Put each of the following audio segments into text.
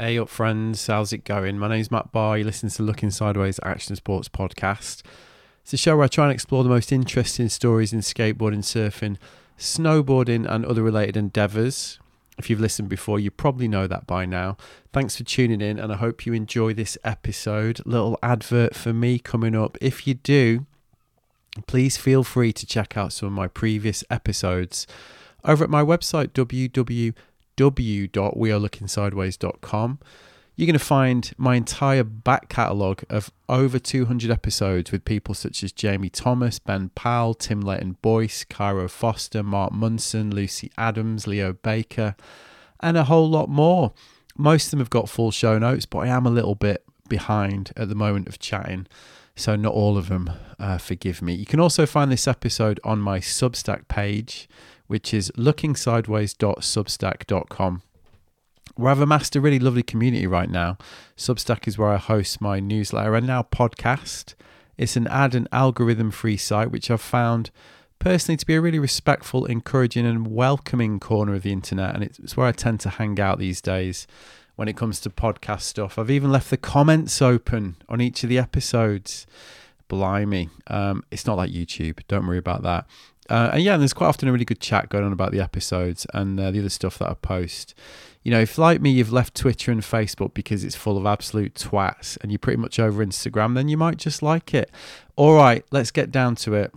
Hey up, friends. How's it going? My name's Matt Barr. You listen to Looking Sideways Action Sports podcast. It's a show where I try and explore the most interesting stories in skateboarding, surfing, snowboarding, and other related endeavours. If you've listened before, you probably know that by now. Thanks for tuning in, and I hope you enjoy this episode. Little advert for me coming up. If you do, please feel free to check out some of my previous episodes over at my website, www.wearelookingsideways.com. You're going to find my entire back catalogue of over 200 episodes with people such as Jamie Thomas, Ben Powell, Tim Leighton Boyce, Cairo Foster, Mark Munson, Lucy Adams, Leo Baker, and a whole lot more. Most of them have got full show notes, but I am a little bit behind at the moment of chatting, so not all of them. Uh, forgive me. You can also find this episode on my Substack page, which is lookingsideways.substack.com where I've amassed a really lovely community right now. Substack is where I host my newsletter and now podcast. It's an ad and algorithm free site, which I've found personally to be a really respectful, encouraging, and welcoming corner of the internet. And it's where I tend to hang out these days when it comes to podcast stuff. I've even left the comments open on each of the episodes. Blimey. Um, it's not like YouTube. Don't worry about that. Uh, and yeah, there's quite often a really good chat going on about the episodes and uh, the other stuff that I post you know, if like me, you've left Twitter and Facebook because it's full of absolute twats and you're pretty much over Instagram, then you might just like it. All right, let's get down to it.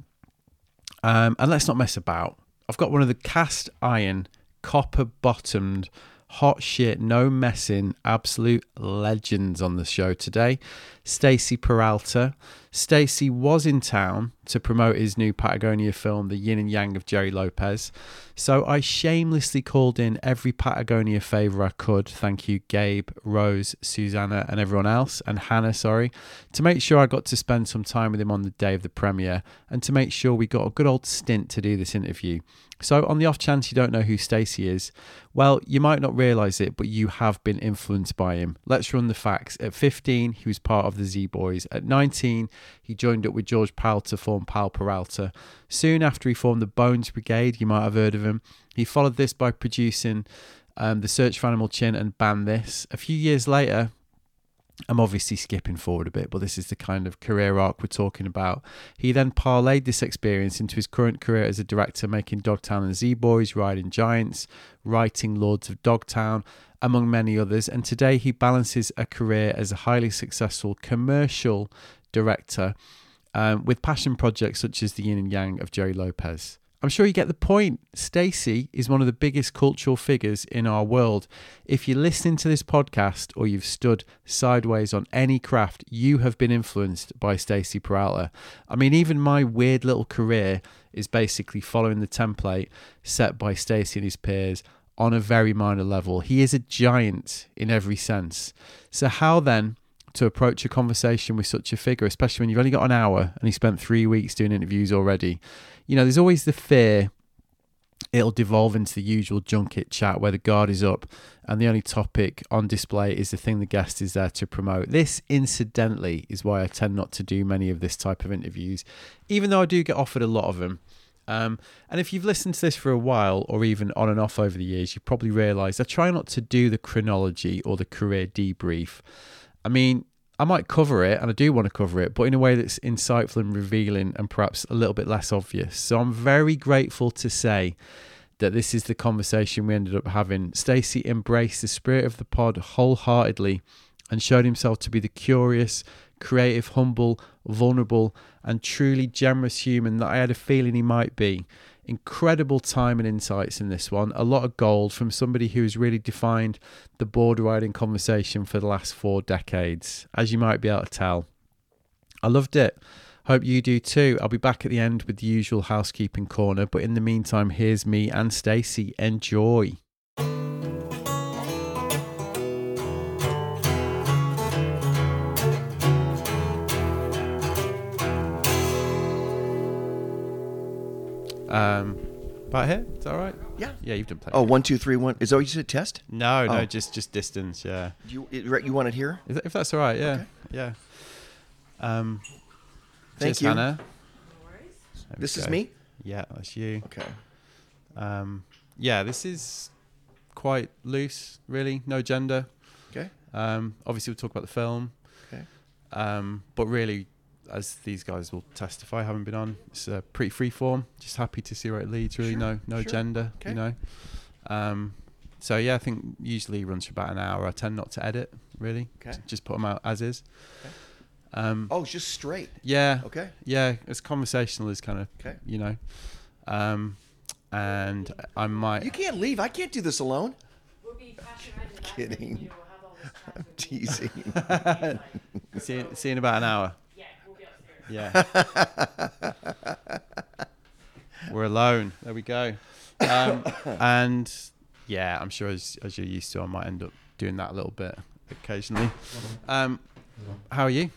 Um, and let's not mess about. I've got one of the cast iron, copper bottomed, hot shit, no messing, absolute legends on the show today. Stacy Peralta. Stacy was in town to promote his new Patagonia film, The Yin and Yang of Gerry Lopez. So I shamelessly called in every Patagonia favour I could. Thank you, Gabe, Rose, Susanna, and everyone else, and Hannah, sorry, to make sure I got to spend some time with him on the day of the premiere and to make sure we got a good old stint to do this interview. So, on the off chance you don't know who Stacy is, well, you might not realise it, but you have been influenced by him. Let's run the facts. At 15, he was part of the Z Boys. At 19, he joined up with George Powell to form Powell Peralta. Soon after he formed the Bones Brigade, you might have heard of him. He followed this by producing um, The Search for Animal Chin and Ban This. A few years later, I'm obviously skipping forward a bit, but this is the kind of career arc we're talking about. He then parlayed this experience into his current career as a director, making Dogtown and Z Boys, Riding Giants, writing Lords of Dogtown, among many others. And today he balances a career as a highly successful commercial director um, with passion projects such as The Yin and Yang of Gerry Lopez. I'm sure you get the point. Stacy is one of the biggest cultural figures in our world. If you're listening to this podcast or you've stood sideways on any craft, you have been influenced by Stacy Peralta. I mean, even my weird little career is basically following the template set by Stacy and his peers on a very minor level. He is a giant in every sense. So, how then to approach a conversation with such a figure, especially when you've only got an hour and he spent three weeks doing interviews already? You know, there's always the fear it'll devolve into the usual junket chat where the guard is up and the only topic on display is the thing the guest is there to promote. This, incidentally, is why I tend not to do many of this type of interviews, even though I do get offered a lot of them. Um, and if you've listened to this for a while or even on and off over the years, you probably realize I try not to do the chronology or the career debrief. I mean, I might cover it, and I do want to cover it, but in a way that's insightful and revealing and perhaps a little bit less obvious. So I'm very grateful to say that this is the conversation we ended up having. Stacy embraced the spirit of the pod wholeheartedly and showed himself to be the curious, creative, humble, vulnerable, and truly generous human that I had a feeling he might be. Incredible time and insights in this one. A lot of gold from somebody who has really defined the board riding conversation for the last four decades, as you might be able to tell. I loved it. Hope you do too. I'll be back at the end with the usual housekeeping corner, but in the meantime, here's me and Stacy. Enjoy. Um, about here? Is that all right? Yeah. Yeah, you've done plenty. Oh, one, two, three, one. Is that what you said? Test? no, no, oh. just just distance. Yeah, You it- you want it here? Is that- if that's all right. Yeah, Okay. yeah. Um, Thank cheers, you. Hannah. There we This is go. me. Yeah, that's you. Okay. Um, yeah, this is quite loose, really. No gender. Okay. Um, obviously, we'll talk about the film. Okay. Um, but really, as these guys will testify, having been on, it's uh, pretty free form. Just happy to see where it leads. Really, Sure, no no sure. agenda. Okay. You know. Um, so yeah, I think usually runs for about an hour. I tend not to edit really. Okay. Just put them out as is. Okay. Um, Oh, it's just straight. yeah. Okay. Yeah, as conversational as kind of Okay. you know. Um, and I might. You can't leave. I can't do this alone. We'll be passing around in the back Kidding. and, you know, we'll have all this chat I'm teasing. See, see you in about an hour. Yeah, we'll be upstairs. Yeah. We're alone. There we go. Um, and yeah, I'm sure as, as you're used to, I might end up doing that a little bit occasionally. Um, how are you?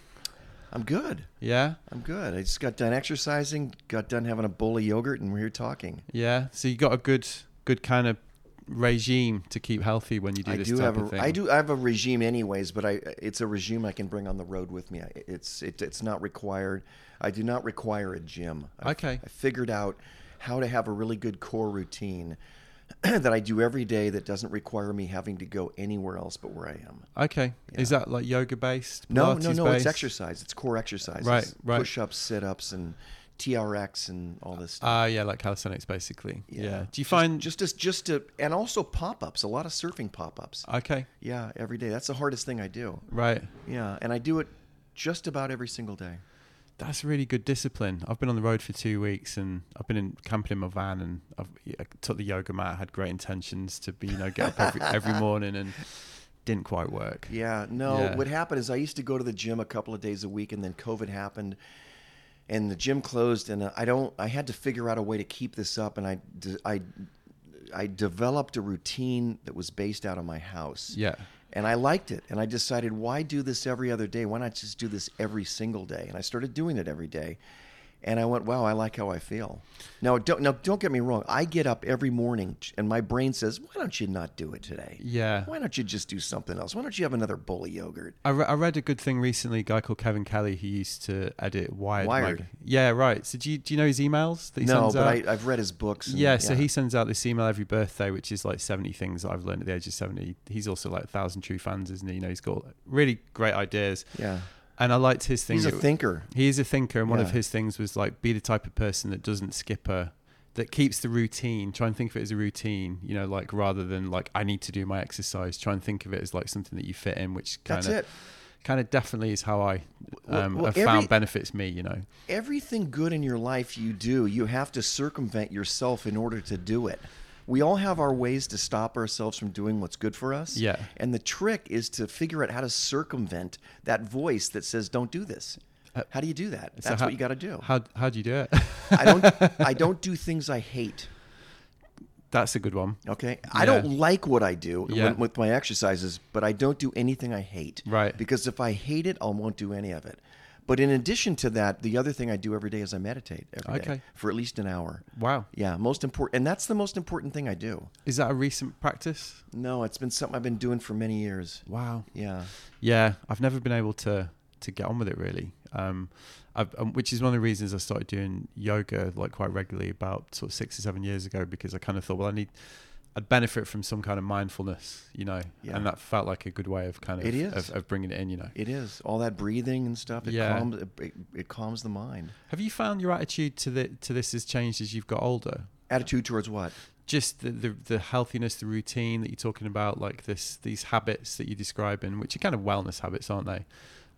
I'm good. Yeah. I'm good. I just got done exercising, got done having a bowl of yogurt, and we're here talking. Yeah. So you got a good, good kind of regime to keep healthy when you do I this do type have of a thing. I do I have a regime anyways, but I it's a regime I can bring on the road with me. I- It's it, it's not required. I do not require a gym. I, Okay. I figured out how to have a really good core routine that I do every day that doesn't require me having to go anywhere else but where I am. Okay. Is that like yoga based? No, no, no. It's exercise. It's core exercises. Right, right. Push-ups, sit-ups, and TRX and all this stuff. Ah, yeah, like calisthenics, basically. Yeah. Do you find? just just just to and also pop-ups. A lot of surfing pop-ups. okay. Yeah, every day. That's the hardest thing I do. Right. Yeah, and I do it just about every single day. That's really good discipline. I've been on the road for two weeks and I've been in camping in my van and I've I took the yoga mat. Had great intentions to be, you know, get up every, every morning and didn't quite work. Yeah, no. Yeah. What happened is I used to go to the gym a couple of days a week, and then COVID happened, and the gym closed, and uh, I don't. I had to figure out a way to keep this up, and I I I developed a routine that was based out of my house. Yeah. And I liked it, and I decided, why do this every other day? Why not just do this every single day? And I started doing it every day, and I went, wow, I like how I feel. Now, don't now don't get me wrong. I get up every morning, and my brain says, why don't you not do it today? Yeah. Why don't you just do something else? Why don't you have another bowl of yogurt? I, re- I read a good thing recently. A guy called Kevin Kelly who used to edit Wired. Wired. mag- Yeah, right. So do you, do you know his emails that he No, sends but out? I, I've read his books. and- yeah, so he sends out this email every birthday, which is like 70 things that I've learned at the age of 70. He's also like a thousand true fans, isn't he? You know, he's got really great ideas. Yeah. And I liked his thing. He's a thinker. He is a thinker, and one of his things was like be the type of person that doesn't skip a, that keeps the routine. Try and think of it as a routine, you know, like rather than like I need to do my exercise. Try and think of it as like something that you fit in, which kind of, kind of definitely is how I Well- um, well, have every- found benefits me. You know, Everything good in your life you do, you have to circumvent yourself in order to do it. We all have our ways to stop ourselves from doing what's good for us. Yeah. And the trick is to figure out how to circumvent that voice that says, "Don't do this." How do you do that? Uh, So That's how- what you got to do. How how do you do it? I don't. I don't do things I hate. That's a good one. Okay, I don't like what I do Yeah. when, with my exercises, but I don't do anything I hate. Right. Because if I hate it, I won't do any of it. But in addition to that, the other thing I do every day is I meditate every day Okay. for at least an hour. Wow, Yeah, most important, and that's the most important thing I do. is that a recent practice? No, it's been something I've been doing for many years. Wow. Yeah, Yeah, I've never been able to to get on with it really. Um, I've, um, which is one of the reasons I started doing yoga like quite regularly about sort of six or seven years ago because I kind of thought, well, I need, I'd benefit from some kind of mindfulness, you know, Yeah. and that felt like a good way of kind of It is. Of, of bringing it in, you know. it is all that breathing and stuff. It Yeah. calms. It, it, it calms the mind. Have you found your attitude to the to this has changed as you've got older? Attitude towards what? Just the, the the healthiness, the routine that you're talking about, like this these habits that you're describing, which are kind of wellness habits, aren't they?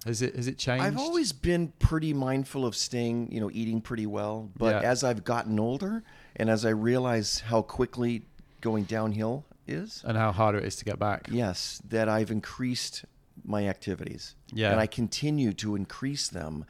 Has it has it changed? I've always been pretty mindful of staying, you know, eating pretty well. But Yeah. as I've gotten older and as I realize how quickly going downhill is, and how harder it is to get back. yes, that I've increased my activities. Yeah. And I continue to increase them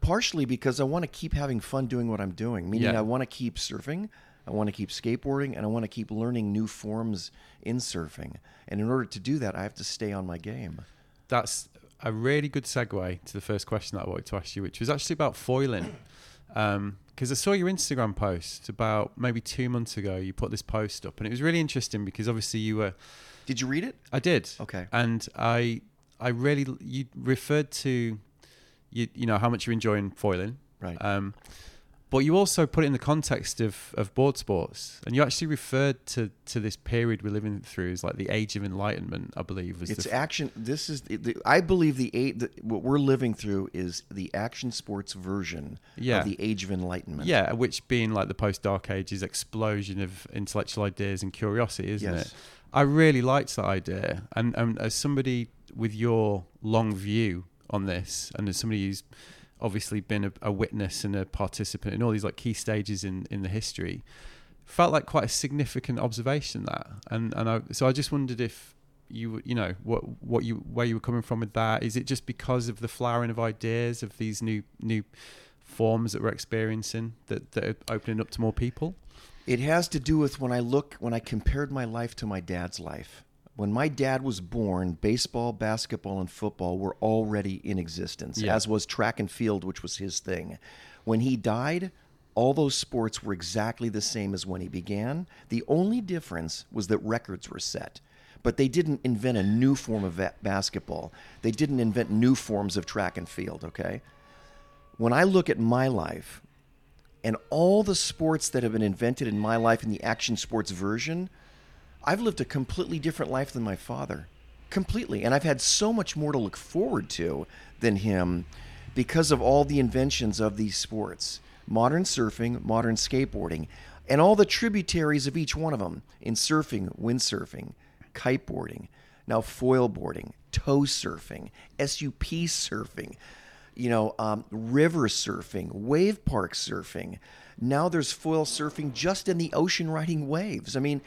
partially because I want to keep having fun doing what I'm doing, meaning Yeah. I want to keep surfing. I want to keep skateboarding and I want to keep learning new forms in surfing. And in order to do that, I have to stay on my game. that's a really good segue to the first question that I wanted to ask you, which was actually about foiling. Um, Because I saw your Instagram post about maybe two months ago. You put this post up, and it was really interesting because obviously you were. Did you read it? I did. Okay. And I, I really you referred to, you you know how much you're enjoying foiling. Right. Um, but you also put it in the context of, of board sports, and you actually referred to, to this period we're living through as like the age of enlightenment. I believe was It's the, action. This is the, the, I believe the, eight, the what we're living through is the action sports version Yeah. of the Age of Enlightenment. yeah, which being like the post dark ages explosion of intellectual ideas and curiosity, isn't Yes. it? I really liked that idea, and, and as somebody with your long view on this, and as somebody who's obviously been a, a witness and a participant in all these like key stages in in the history, felt like quite a significant observation that, and and I, so I just wondered if you you know what what you where you were coming from with that. Is it just because of the flowering of ideas of these new new forms that we're experiencing that that are opening up to more people? It has to do with when I look when I compared my life to my dad's life. When my dad was born, baseball, basketball, and football were already in existence, Yeah. as was track and field, which was his thing. When he died, all those sports were exactly the same as when he began. The only difference was that records were set. But they didn't invent a new form of ba- basketball. They didn't invent new forms of track and field, okay? When I look at my life, and all the sports that have been invented in my life in the action sports version, I've lived a completely different life than my father. Completely. And I've had so much more to look forward to than him because of all the inventions of these sports modern surfing, modern skateboarding, and all the tributaries of each one of them in surfing, windsurfing, kiteboarding, now foil boarding, tow surfing, SUP surfing you know, um, river surfing, wave park surfing. Now there's foil surfing just in the ocean riding waves. I mean,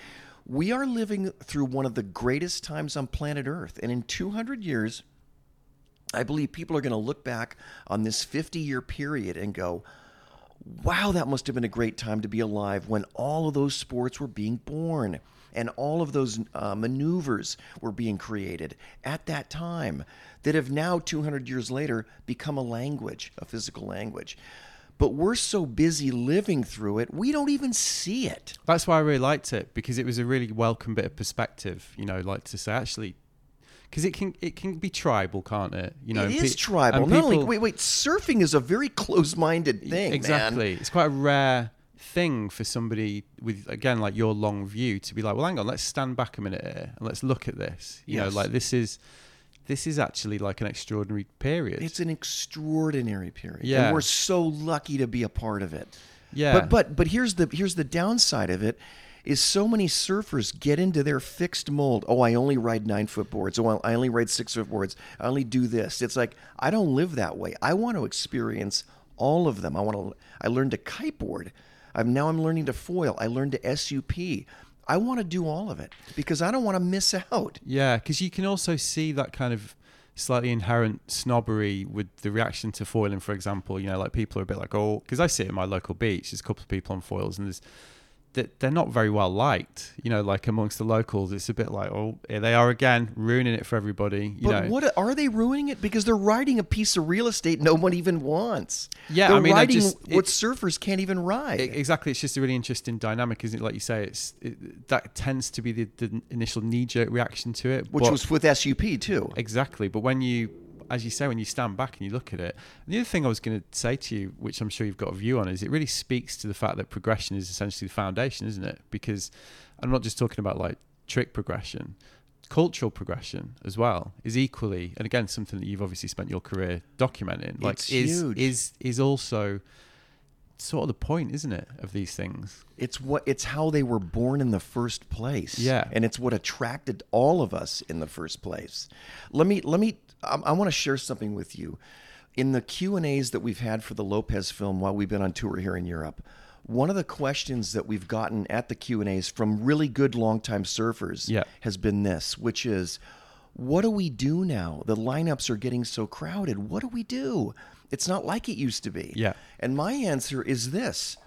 we are living through one of the greatest times on planet Earth. And in 200 years, I believe people are going to look back on this 50 year period and go, wow, that must have been a great time to be alive when all of those sports were being born and all of those uh, maneuvers were being created at that time that have now, 200 years later, become a language, a physical language. But we're so busy living through it, we don't even see it. That's why I really liked it because it was a really welcome bit of perspective. You know, like to say actually, because it can it can be tribal, can't it? You know, it is pe- tribal. Not only, wait, wait, surfing is a very close-minded thing. man. exactly. It's quite a rare thing for somebody with again like your long view to be like, well, hang on, let's stand back a minute here and let's look at this. You Yes. know, like this is this is actually like an extraordinary period. It's an extraordinary period. Yeah. And we're so lucky to be a part of it. Yeah. But but but here's the here's the downside of it is so many surfers get into their fixed mold. Oh, I only ride nine foot boards. Oh, I only ride six foot boards. I only do this. It's like I don't live that way. I want to experience all of them. I want to. I learned to kiteboard. I'm now I'm learning to foil. I learned to SUP. I want to do all of it because I don't want to miss out. Yeah, because you can also see that kind of slightly inherent snobbery with the reaction to foiling, for example. You know, like people are a bit like, oh, because I sit in my local beach, there's a couple of people on foils, and there's that they're not very well liked. You know, like amongst the locals, it's a bit like, oh, here they are again, ruining it for everybody. You But know, what are they ruining it? Because they're riding a piece of real estate no one even wants. Yeah, they're I mean, I just- what surfers can't even ride. E- exactly it's just a really interesting dynamic isn't it like you say it's it, that tends to be the, the initial knee-jerk reaction to it which but- was with SUP too. Exactly. But when you, as you say, when you stand back and you look at it, and the other thing I was going to say to you, which I'm sure you've got a view on, is it really speaks to the fact that progression is essentially the foundation, isn't it? Because I'm not just talking about like trick progression, cultural progression as well is equally, and again, something that you've obviously spent your career documenting. Like, It's is huge. is is also sort of the point, isn't it, of these things? It's what it's how they were born in the first place. Yeah. and it's what attracted all of us in the first place. Let me let me. I, I want to share something with you. In the Q and A's that we've had for the Lopez film while we've been on tour here in Europe, one of the questions that we've gotten at the Q and A's from really good longtime surfers Yeah. has been this, which is, what do we do now? The lineups are getting so crowded. What do we do? It's not like it used to be. Yeah. And my answer is this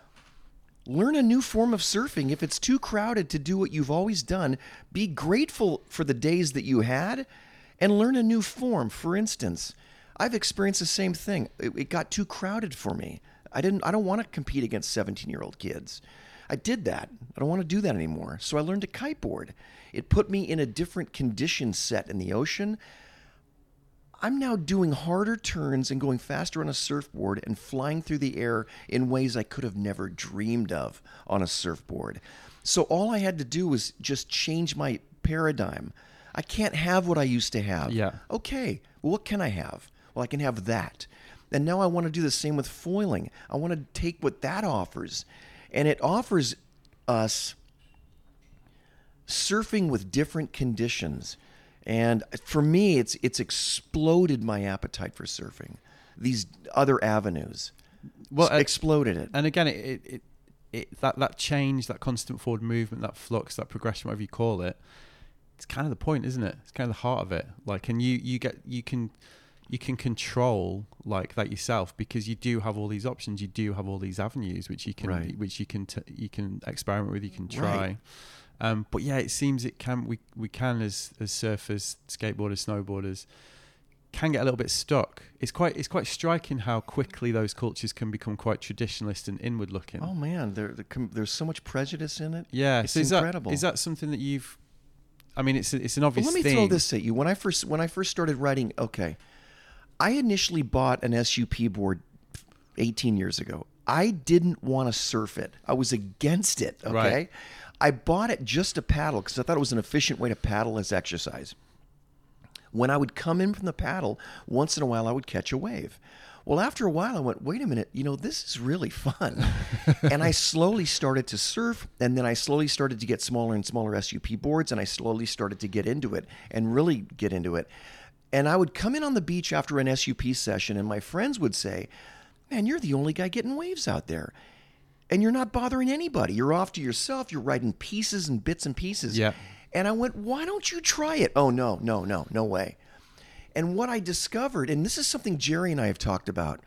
learn a new form of surfing. If it's too crowded to do what you've always done, be grateful for the days that you had and learn a new form. For instance, I've experienced the same thing. It, it got too crowded for me. I didn't I don't want to compete against 17-year-old kids. I did that. I don't want to do that anymore. So I learned to kiteboard. It put me in a different condition set in the ocean. I'm now doing harder turns and going faster on a surfboard and flying through the air in ways I could have never dreamed of on a surfboard. So all I had to do was just change my paradigm. I can't have what I used to have. Yeah. Okay. Well, what can I have? Well, I can have that. And now I want to do the same with foiling. I want to take what that offers. And it offers us surfing with different conditions. And for me, it's it's exploded my appetite for surfing. These other avenues, Well, S- uh, exploded it. and again, it, it, it, it that that change, that constant forward movement, that flux, that progression, whatever you call it, it's kind of the point, isn't it? It's kind of the heart of it. Like, and you you get you can you can control like that yourself because you do have all these options. You do have all these avenues which you can Right. which you can t- you can experiment with. You can try. Right. Um, but yeah, it seems it can we we can as as surfers, skateboarders, snowboarders can get a little bit stuck. It's quite it's quite striking how quickly those cultures can become quite traditionalist and inward looking. oh man, there, there com- there's so much prejudice in it. yeah, it's so is incredible. That, is that something that you've? I mean, it's it's an Well, obvious let me thing. throw this at you. When I first when I first started writing, okay, I initially bought an SUP board 18 years ago. I didn't want to surf it. I was against it. Okay, Right. I bought it just to paddle because I thought it was an efficient way to paddle as exercise. When I would come in from the paddle, once in a while I would catch a wave. Well, after a while, I went, wait a minute, you know, this is really fun. and I slowly started to surf, and then I slowly started to get smaller and smaller SUP boards, and I slowly started to get into it and really get into it. And I would come in on the beach after an SUP session, and my friends would say, Man, you're the only guy getting waves out there. And you're not bothering anybody. You're off to yourself. You're writing pieces and bits and pieces. Yeah. And I went, Why don't you try it? Oh, no, no, no, no way. And what I discovered, and this is something Gerry and I have talked about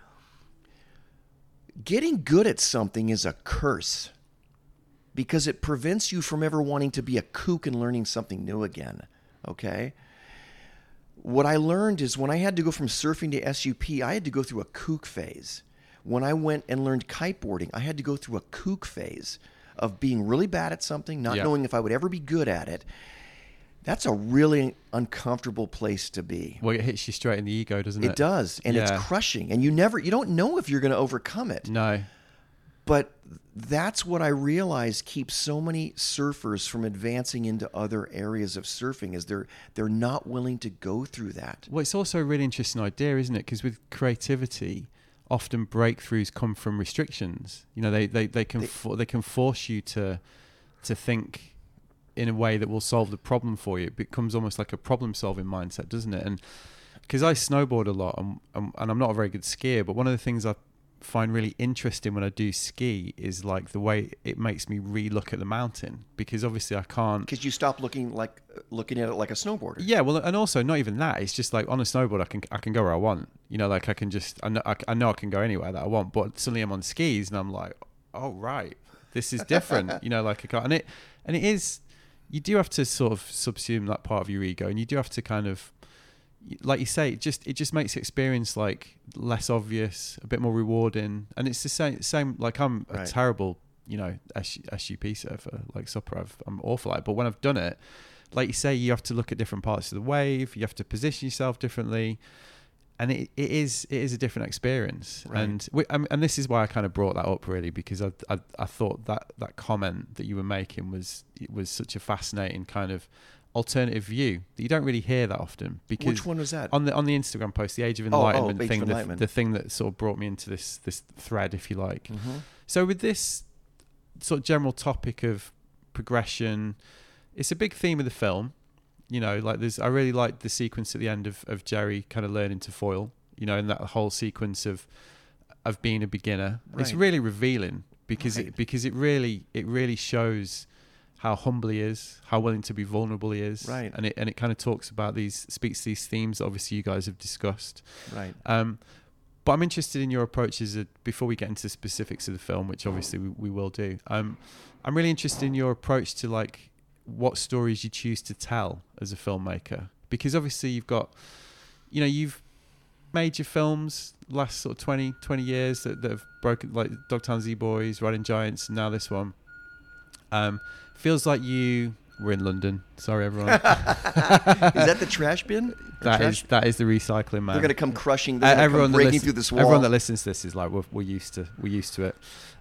getting good at something is a curse because it prevents you from ever wanting to be a kook and learning something new again. Okay? What I learned is when I had to go from surfing to SUP, I had to go through a kook phase. When I went and learned kiteboarding, I had to go through a kook phase of being really bad at something, not Yeah. knowing if I would ever be good at it. That's a really uncomfortable place to be. well, it hits you straight in the ego, doesn't it? It does, and Yeah. it's crushing, and you never, you don't know if you're going to overcome it. No. But that's what I realize keeps so many surfers from advancing into other areas of surfing is they're they're not willing to go through that. Well, it's also a really interesting idea, isn't it? Because with creativity, often breakthroughs come from restrictions. You know, they they, they can They- for, they can force you to to think in a way that will solve the problem for you. It becomes almost like a problem solving mindset, doesn't it? And because I snowboard a lot, and, and and I'm not a very good skier, but one of the things I find really interesting when I do ski is like the way it makes me re-look at the mountain because obviously I can't Because you stop looking like looking at it like a snowboarder. yeah, well, and also not even that. It's just like on a snowboard, I can I can go where I want. You know, like I can just I know I, I know I can go anywhere that I want. But suddenly I'm on skis and I'm like, oh right, this is different. you know, like I can't, and it and it is. You do have to sort of subsume that part of your ego, and you do have to kind of, like you say, it just it just makes experience like less obvious, a bit more rewarding, and it's the same same. Like I'm a terrible, you know, SUP surfer, like supper. I've, I'm awful at, it. but when I've done it like you say, you have to look at different parts of the wave. You have to position yourself differently, and it, it is it is a different experience. Right. And we, um, and this is why I kind of brought that up really because I, I I thought that that comment that you were making was it was such a fascinating kind of alternative view that you don't really hear that often. Because Which one was that? on the on the Instagram post, the Age of Oh, oh, Enlightenment of thing, the, the thing that sort of brought me into this this thread, if you like. Mhm. So with this sort of general topic of progression, it's a big theme of the film. You know, like there's I really like the sequence at the end of, of Gerry kind of learning to foil, you know, and that whole sequence of of being a beginner. It's really revealing because Right. it because it really it really shows how humble he is, how willing to be vulnerable he is. Right. And it and it kind of talks about these speaks to these themes that obviously you guys have discussed. Right. Um, but I'm interested in your approaches uh, before we get into the specifics of the film, which obviously we, we will do. Um, I'm really interested in your approach to like what stories you choose to tell as a filmmaker, because obviously you've got, you know, you've made your films last sort of 20, 20 years that, that have broken like Dogtown Z Boys, Riding Giants, and now this one. Um, feels like you We're in London. Sorry, everyone. Is that the trash bin? Or That trash- is that is the recycling man. They're gonna come crushing. Uh, They're everyone breaking listen- through this wall. Everyone that listens to this is like we're, we're used to we're used to it.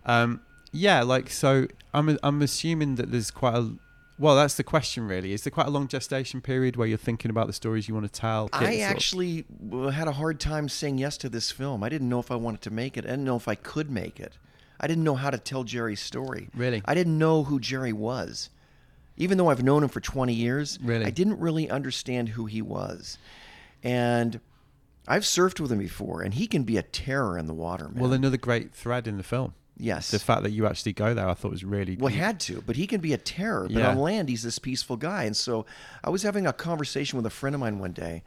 Um, yeah, like so. I'm I'm assuming that there's quite a well. That's the question really. Is there quite a long gestation period where you're thinking about the stories you want to tell? I sort of- actually had a hard time saying yes to this film. I didn't know if I wanted to make it. I didn't know if I could make it. I didn't know how to tell Gerry's story. Really? I didn't know who Gerry was. Even though I've known him for 20 years, Really? I didn't really understand who he was. And I've surfed with him before, and he can be a terror in the water, man. well, another great thread in the film. Yes. The fact that you actually go there, I thought was really Well, he had to, but he can be a terror. But Yeah. on land, he's this peaceful guy. And so I was having a conversation with a friend of mine one day,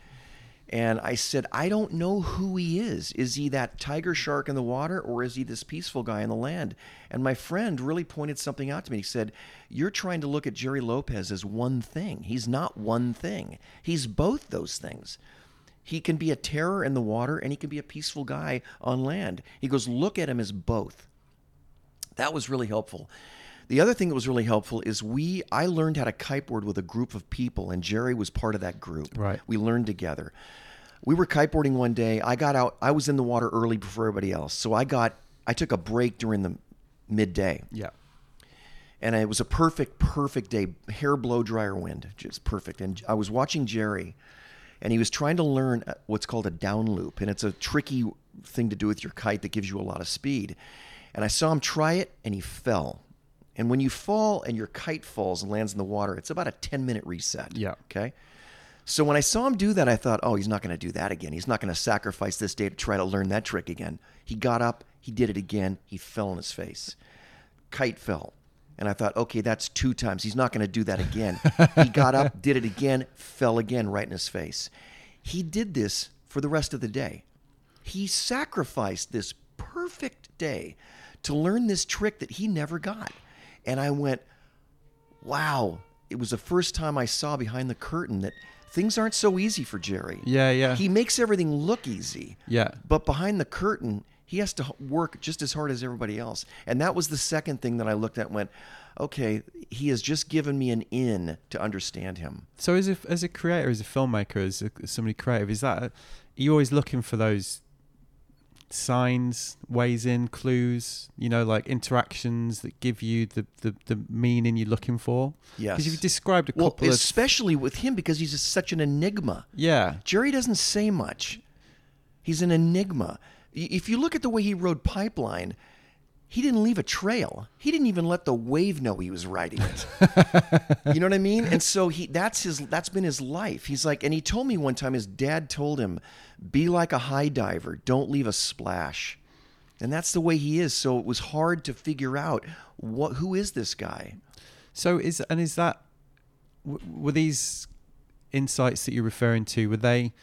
and I said, I don't know who he is. Is he that tiger shark in the water, or is he this peaceful guy in the land? And my friend really pointed something out to me. He said, You're trying to look at Gerry Lopez as one thing. He's not one thing, he's both those things. He can be a terror in the water, and he can be a peaceful guy on land. He goes, Look at him as both that was really helpful. The other thing that was really helpful is we I learned how to kiteboard with a group of people and Gerry was part of that group. Right. We learned together. We were kiteboarding one day. I got out I was in the water early before everybody else. So I got I took a break during the midday yeah. and it was a perfect, perfect day. Hair blow dryer wind, just perfect. And I was watching Gerry, and he was trying to learn uh, what's called a down loop, and it's a tricky thing to do with your kite that gives you a lot of speed. And I saw him try it, and he fell. And when you fall and your kite falls and lands in the water, it's about a 10 minute reset. Yeah. Okay. So when I saw him do that, I thought, oh, he's not going to do that again. He's not going to sacrifice this day to try to learn that trick again. He got up, he did it again, he fell on his face. Kite fell. And I thought, okay, that's two times. He's not going to do that again. he got up, did it again, fell again right in his face. He did this for the rest of the day. He sacrificed this perfect day to learn this trick that he never got. And I went, wow, it was the first time I saw behind the curtain that things aren't so easy for Gerry. Yeah, yeah. He makes everything look easy. Yeah. But behind the curtain, he has to work just as hard as everybody else. And that was the second thing that I looked at and went, okay, he has just given me an in to understand him. So as a as a creator, as a filmmaker, as, a, somebody creative, is that are you always looking for those signs, ways in, clues, you know, like interactions that give you the the, the meaning you're looking for? Yes. Because you've described a Well, couple of especially with him because he's such an enigma. yeah, Gerry doesn't say much. He's an enigma. If you look at the way he rode Pipeline, he didn't leave a trail. He didn't even let the wave know he was riding it. you know what I mean? And so he that's his that's been his life. He's like and he told me one time his dad told him, "Be like a high diver, don't leave a splash." And that's the way he is. So it was hard to figure out what who is this guy? So is and is that were these insights that you're referring to? Were they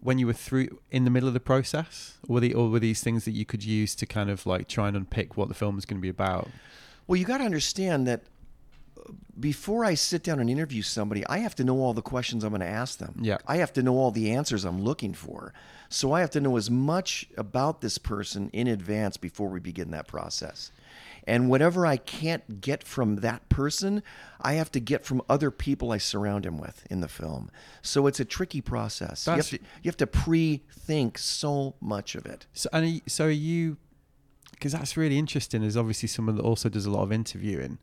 when you were through in the middle of the process, or were they, or were these things that you could use to kind of like try and unpick what the film is going to be about? Well, you got to understand that before I sit down and interview somebody, I have to know all the questions I'm going to ask them. Yeah. I have to know all the answers I'm looking for. So I have to know as much about this person in advance before we begin that process. And whatever I can't get from that person, I have to get from other people I surround him with in the film. So it's a tricky process. You have, to, you have to pre-think so much of it. So and so are you? Because that's really interesting. Is obviously someone that also does a lot of interviewing,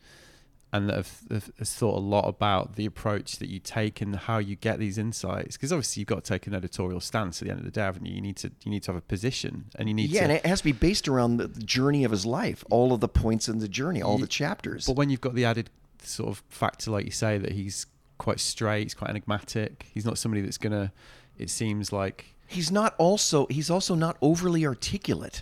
and that have, have, has thought a lot about the approach that you take and how you get these insights. Because obviously you've got to take an editorial stance at the end of the day, haven't you? You need to you need to have a position, and you need Yeah, to. and it has to be based around the journey of his life, all of the points in the journey, all Ye- the chapters. But when you've got the added sort of factor, like you say, that he's quite straight, he's quite enigmatic. He's not somebody that's gonna. It seems like he's not also he's also not overly articulate.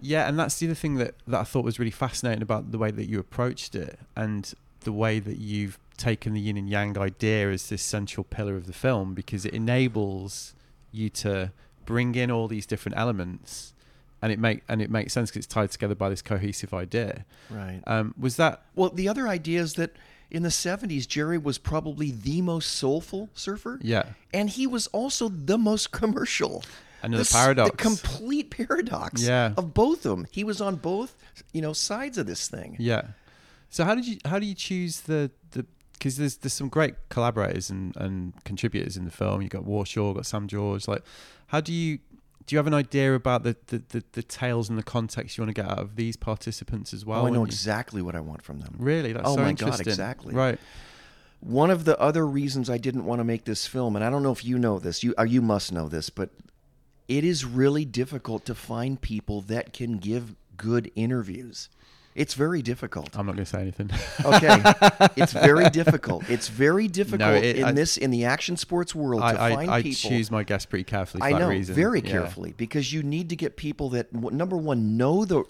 Yeah, and that's the other thing that, that I thought was really fascinating about the way that you approached it and the way that you've taken the yin and yang idea as this central pillar of the film because it enables you to bring in all these different elements and it make and it makes sense because it's tied together by this cohesive idea. Right. Um, was that Well, the other idea is that in the 70s Gerry was probably the most soulful surfer. yeah And he was also the most commercial. Another The paradox. The complete paradox Yeah. of both of them. He was on both, you know, sides of this thing. yeah? So how did you how do you choose the the because there's there's some great collaborators and, and contributors in the film. You got Warshaw, got Sam George. Like, how do you do you have an idea about the, the, the, the tales and the context you want to get out of these participants as well? oh, I know exactly what I want from them. Really, that's Oh so my God, exactly. Right. One of the other reasons I didn't want to make this film, and I don't know if you know this, you uh, you must know this, but it is really difficult to find people that can give good interviews. It's very difficult. I'm not going to say anything. Okay, it's very difficult. It's very difficult it- in I- this in the action sports world to I, find I, I people. choose my guests pretty carefully for I know reason. very Yeah. carefully because you need to get people that number one know the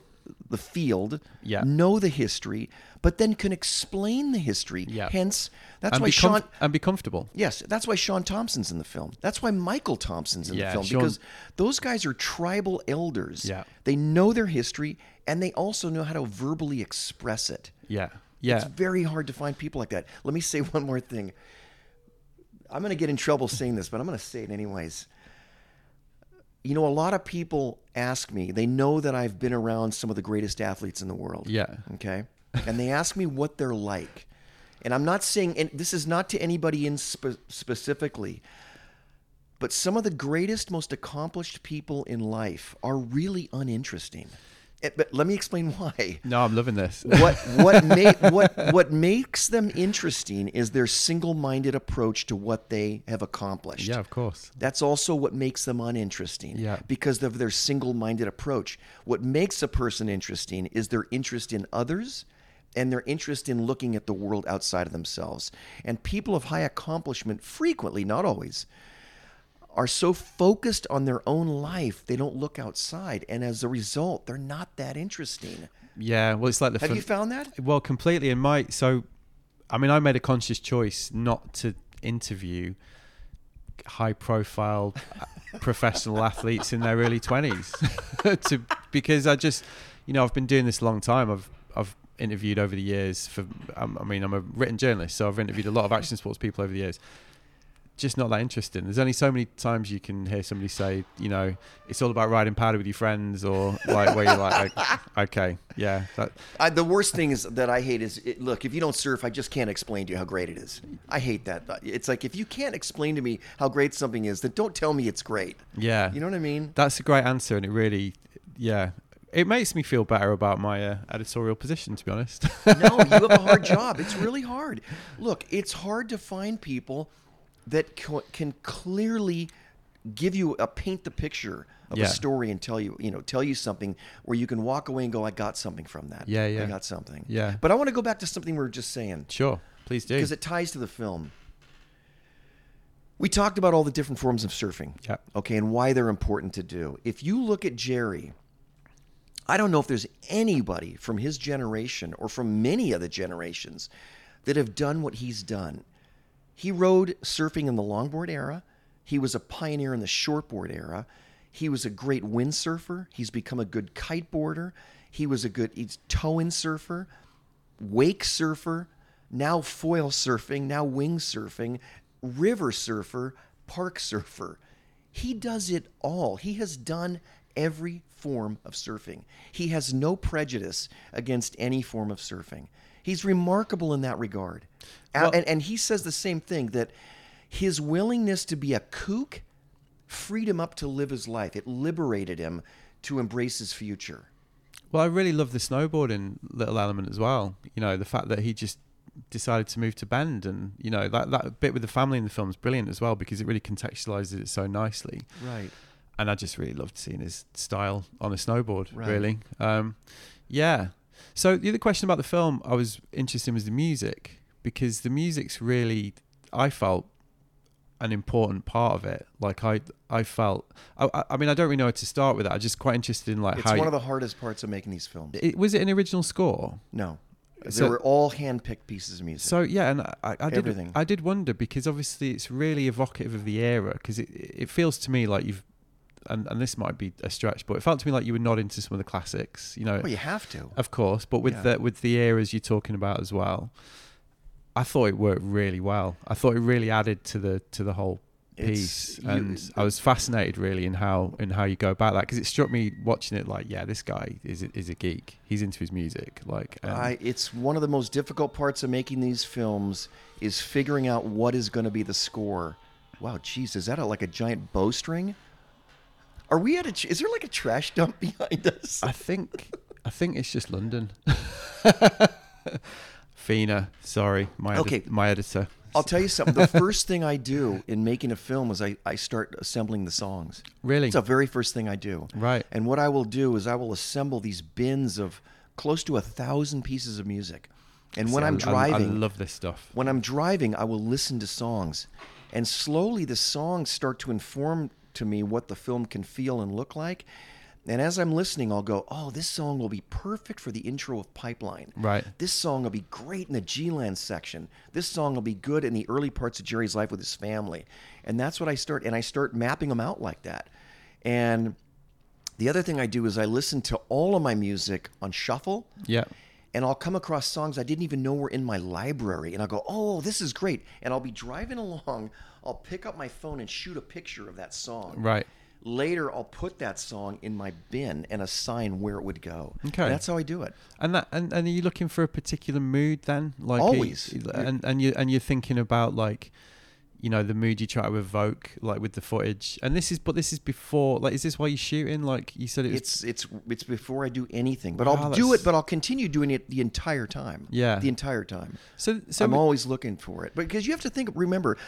the field, Yeah. know the history, but then can explain the history. Yeah. Hence, that's and why Shaun. comf- and be comfortable. Yes, that's why Shaun Tomson's in the film. That's why Michael Tomson's in Yeah, the film Shaun- because those guys are tribal elders. Yeah. They know their history and they also know how to verbally express it. Yeah. Yeah. It's very hard to find people like that. Let me say one more thing. I'm going to get in trouble saying this, but I'm going to say it anyways. You know, a lot of people ask me, they know that I've been around some of the greatest athletes in the world. Yeah. Okay. And they ask me what they're like. And I'm not saying, and this is not to anybody in spe- specifically, but some of the greatest, most accomplished people in life are really uninteresting. Eh, But let me explain why No, I'm loving this. what what ma- what what makes them interesting is their single-minded approach to what they have accomplished. yeah, of course. That's also what makes them uninteresting. Yeah. Because of their single-minded approach. What makes a person interesting is their interest in others and their interest in looking at the world outside of themselves. And people of high accomplishment frequently, not always, are so focused on their own life, they don't look outside. And as a result, they're not that interesting. Yeah. Well, it's like the. Have fun- you found that? Well, completely. And my so, I mean, I made a conscious choice not to interview high-profile uh, professional athletes in their early twenties, to because I just, you know, I've been doing this a long time. I've I've interviewed over the years for. Um, I mean, I'm a written journalist, so I've interviewed a lot of action sports people over the years. Just not that interesting. There's only so many times you can hear somebody say, you know, it's all about riding powder with your friends, or like where you're like, okay, yeah, that, I, the worst thing is that I hate is it, look if you don't surf, I just can't explain to you how great it is. I hate that. It's like if you can't explain to me how great something is, then don't tell me it's great. yeah, You know what I mean? That's a great answer, and it really, yeah, it makes me feel better about my uh, editorial position. To be honest, no, you have a hard job. It's really hard. Look, it's hard to find people that co- can clearly give you a paint the picture of Yeah. a story and tell you, you know, tell you something where you can walk away and go, I got something from that. Yeah, yeah. I got something. Yeah. But I want to go back to something we were just saying. sure, please do. because it ties to the film. We talked about all the different forms of surfing. Yeah. Okay, and why they're important to do. If you look at Gerry, I don't know if there's anybody from his generation or from many other generations that have done what he's done. He rode surfing in the longboard era. He was a pioneer in the shortboard era. He was a great windsurfer. He's become a good kiteboarder. He was a good he's tow-in surfer wake surfer, now foil surfing, now wing surfing, river surfer, park surfer. He does it all. He has done every form of surfing. He has no prejudice against any form of surfing. He's remarkable in that regard. Well- and, and he says the same thing that his willingness to be a kook freed him up to live his life. It liberated him to embrace his future. Well, I really love the snowboarding little element as well. You know, the fact that he just decided to move to Bend, and you know that that bit with the family in the film is brilliant as well because it really contextualizes it so nicely. Right. And I just really loved seeing his style on a snowboard. Right. Really, um, yeah. So the other question about the film I was interested in was the music because the music's really I felt an important part of it. Like I, I felt. I, I- I mean, I don't really know where to start with that. I'm just quite interested in like It's how. one you- of the hardest parts of making these films. it, was it an original score? No, they So- were all hand-picked pieces of music. So yeah, and I, I did Everything. I did wonder because obviously it's really evocative of the era because it it feels to me like you've and, and this might be a stretch, but it felt to me like you were nodding to some of the classics, you know, well, you have to. of course, but with Yeah. the with the eras you're talking about as well. I thought it worked really well. I thought it really added to the to the whole piece, you- and I was fascinated really in how in how you go about that because it struck me watching it like, yeah, this guy is a, is a geek. He's into his music. Like, and- I, it's one of the most difficult parts of making these films is figuring out what is going to be the score. Wow, jeez, is that a, like a giant bowstring? Are we at a? tr- Is there like a trash dump behind us? I think I think it's just London. Fina, sorry, my edi- Okay. my editor. I'll tell you something. The first thing I do in making a film is I, I start assembling the songs. Really? It's the very first thing I do. Right. And what I will do is I will assemble these bins of close to a thousand pieces of music. And when See, I- I'm I- driving, I, love this stuff. when I'm driving, I will listen to songs, and slowly the songs start to inform to me what the film can feel and look like. And as I'm listening, I'll go, "Oh, this song will be perfect for the intro of Pipeline. Right. This song will be great in the G-Land section. This song will be good in the early parts of Gerry's life with his family." And that's what I start, and I start mapping them out like that. And the other thing I do is I listen to all of my music on shuffle Yeah. and I'll come across songs I didn't even know were in my library, and I'll go, "Oh, this is great!" And I'll be driving along, I'll pick up my phone and shoot a picture of that song. Right. Later, I'll put that song in my bin and assign where it would go. Okay. that's how I do it. And that and, and are you looking for a particular mood then? Like are you- Always. and and you and you're thinking about like you know the mood you try to evoke like with the footage. And this is but this is before like is this why you're shooting? Like you said it was It's it's it's before I do anything, but Wow, I'll do it. But I'll continue doing it the entire time. Yeah. the entire time. so so I'm always looking for it. But because you have to think, remember,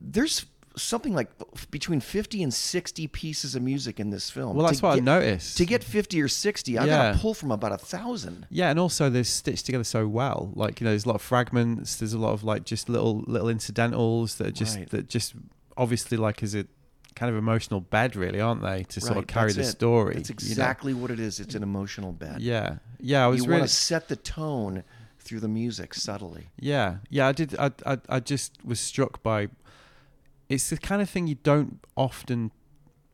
there's something like between 50 and 60 pieces of music in this film. Well, that's To what I get- noticed. To get 50 or 60, I Yeah. got to pull from about a thousand. Yeah, and also they're stitched together so well. Like you know, there's a lot of fragments. There's a lot of like just little little incidentals that are just Right. that just obviously like is a kind of emotional bed, really, aren't they, to sort of carry that's the it. story? That's you know? exactly what it is. It's an emotional bed. Yeah, yeah. I was you really want to set the tone through the music subtly. Yeah, yeah, I did. I, I, I just was struck by. It's the kind of thing you don't often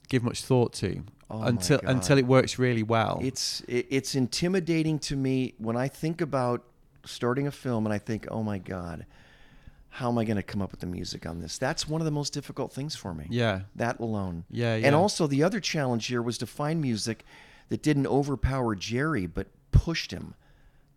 give much thought to Oh until until it works really well. It's it's intimidating to me when I think about starting a film and I think, oh my god, how am I going to come up with the music on this? That's one of the most difficult things for me. yeah, That alone. Yeah, yeah. And also the other challenge here was to find music that didn't overpower Gerry but pushed him.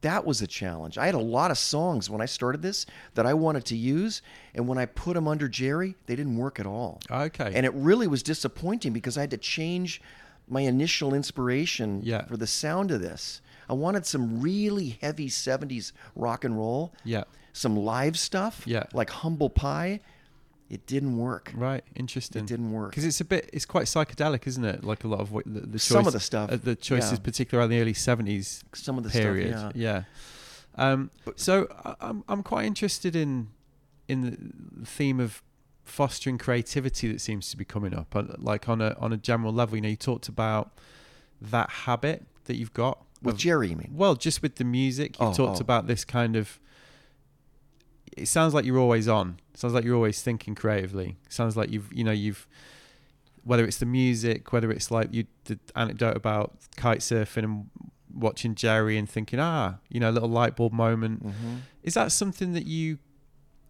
That was a challenge. I had a lot of songs when I started this that I wanted to use, and when I put them under Gerry, they didn't work at all. okay, And it really was disappointing because I had to change my initial inspiration Yeah. for the sound of this. I wanted some really heavy 70s rock and roll, yeah, some live stuff, Yeah. like Humble Pie. It didn't work. right, interesting. It didn't work. because it's a bit. It's quite psychedelic, isn't it? Like a lot of what the, the Some of the stuff, uh, the choices, yeah. particularly around the early seventies Some of the period. stuff, yeah. Um, so I- I'm I'm quite interested in in the theme of fostering creativity that seems to be coming up, uh, like on a on a general level. You know, you talked about that habit that you've got With of- Gerry, you mean? Well, just with the music, you've Oh, talked oh. about this kind of. It sounds like you're always on. sounds like you're always thinking creatively. sounds like you've, you know, you've, whether it's the music, whether it's like you the anecdote about kite surfing and watching Gerry and thinking, ah, you know, a little light bulb moment. Mm-hmm. Is that something that you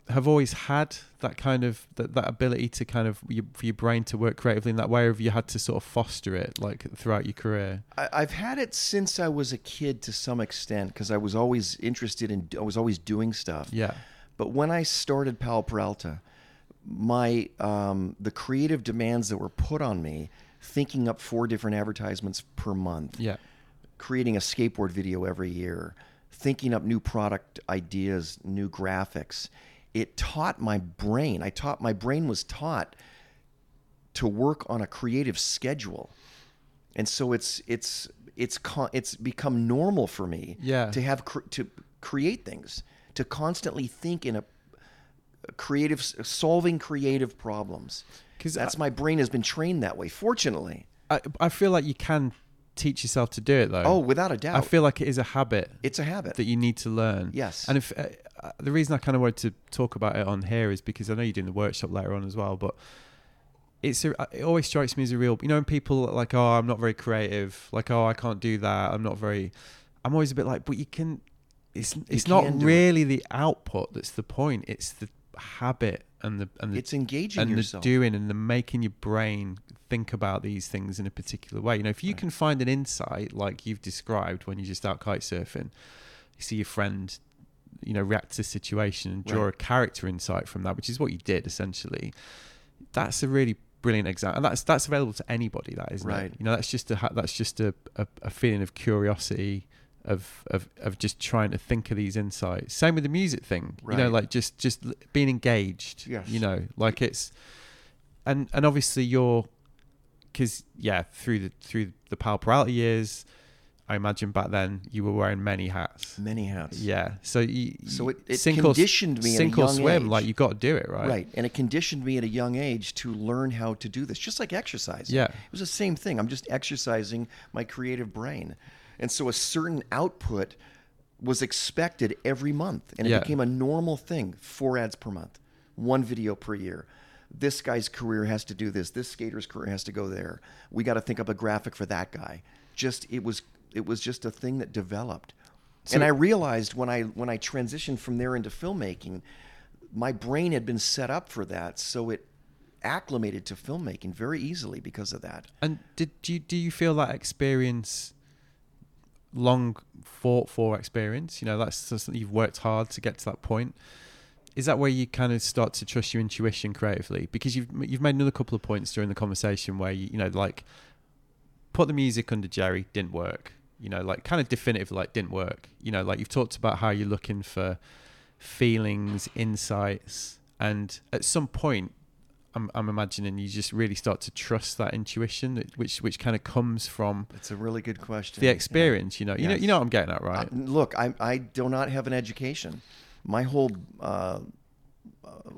have always had that kind of that, that ability to kind of your, for your brain to work creatively in that way, or have you had to sort of foster it like throughout your career? I, I've had it since I was a kid to some extent because I was always interested in, I was always doing stuff. Yeah, But when I started Powell Peralta, my um, the creative demands that were put on me, thinking up four different advertisements per month, yeah, creating a skateboard video every year, thinking up new product ideas, new graphics, it taught my brain. I taught my brain was taught to work on a creative schedule, and so it's it's it's con- it's become normal for me Yeah. to have cr- to create things, to constantly think in a creative solving creative problems because that's I- my brain has been trained that way fortunately I I feel like you can teach yourself to do it though. oh without a doubt I feel like it is a habit it's a habit that you need to learn. Yes. And if uh, uh, the reason I kind of wanted to talk about it on here is because I know you're doing the workshop later on as well, but it's a, it always strikes me as a real you know when people are like oh I'm not very creative like oh I can't do that I'm not very I'm always a bit like but you can it's it's not do it. really the output that's the point it's the habit and the and the It's engaging and yourself. the doing and the making your brain think about these things in a particular way. You know, if you can find an insight like you've described when you're just out kite surfing, you see your friend, you know, react to the situation and draw Right. a character insight from that, which is what you did essentially. That's a really brilliant example, and that's that's available to anybody. That isn't Right. it? You know, that's just a that's just a, a, a feeling of curiosity. Of, of of just trying to think of these insights. Same with the music thing, you know, like just just being engaged. Yes. You know, like it's and and obviously you're because yeah through the through the Powell Peralta years I imagine back then you were wearing many hats Many hats. yeah so you, So it- it sink or- conditioned me at a sink or swim age. like you've got to do it right Right. And it conditioned me at a young age to learn how to do this, just like exercise. Yeah. It was the same thing. I'm just exercising my creative brain. And so a certain output was expected every month. And it Yeah. became a normal thing four ads per month, one video per year. This guy's career has to do this. This skater's career has to go there. We got to think up a graphic for that guy. Just it was it was just a thing that developed. and I realized when I when I transitioned from there into filmmaking, my brain had been set up for that, so it acclimated to filmmaking very easily because of that. and did do you, do you feel that experience long fought for experience you know that's something you've worked hard to get to that point. Is that where you kind of start to trust your intuition creatively? Because you've you've made another couple of points during the conversation where you you know like put the music under Gerry didn't work. You know like kind of definitive like didn't work. You know like you've talked about how you're looking for feelings insights and at some point I'm, I'm imagining you just really start to trust that intuition that, which which kind of comes from It's a really good question. the Yeah. experience you know you know you know what I'm getting at right Uh, look, I, I do not have an education. My whole, uh,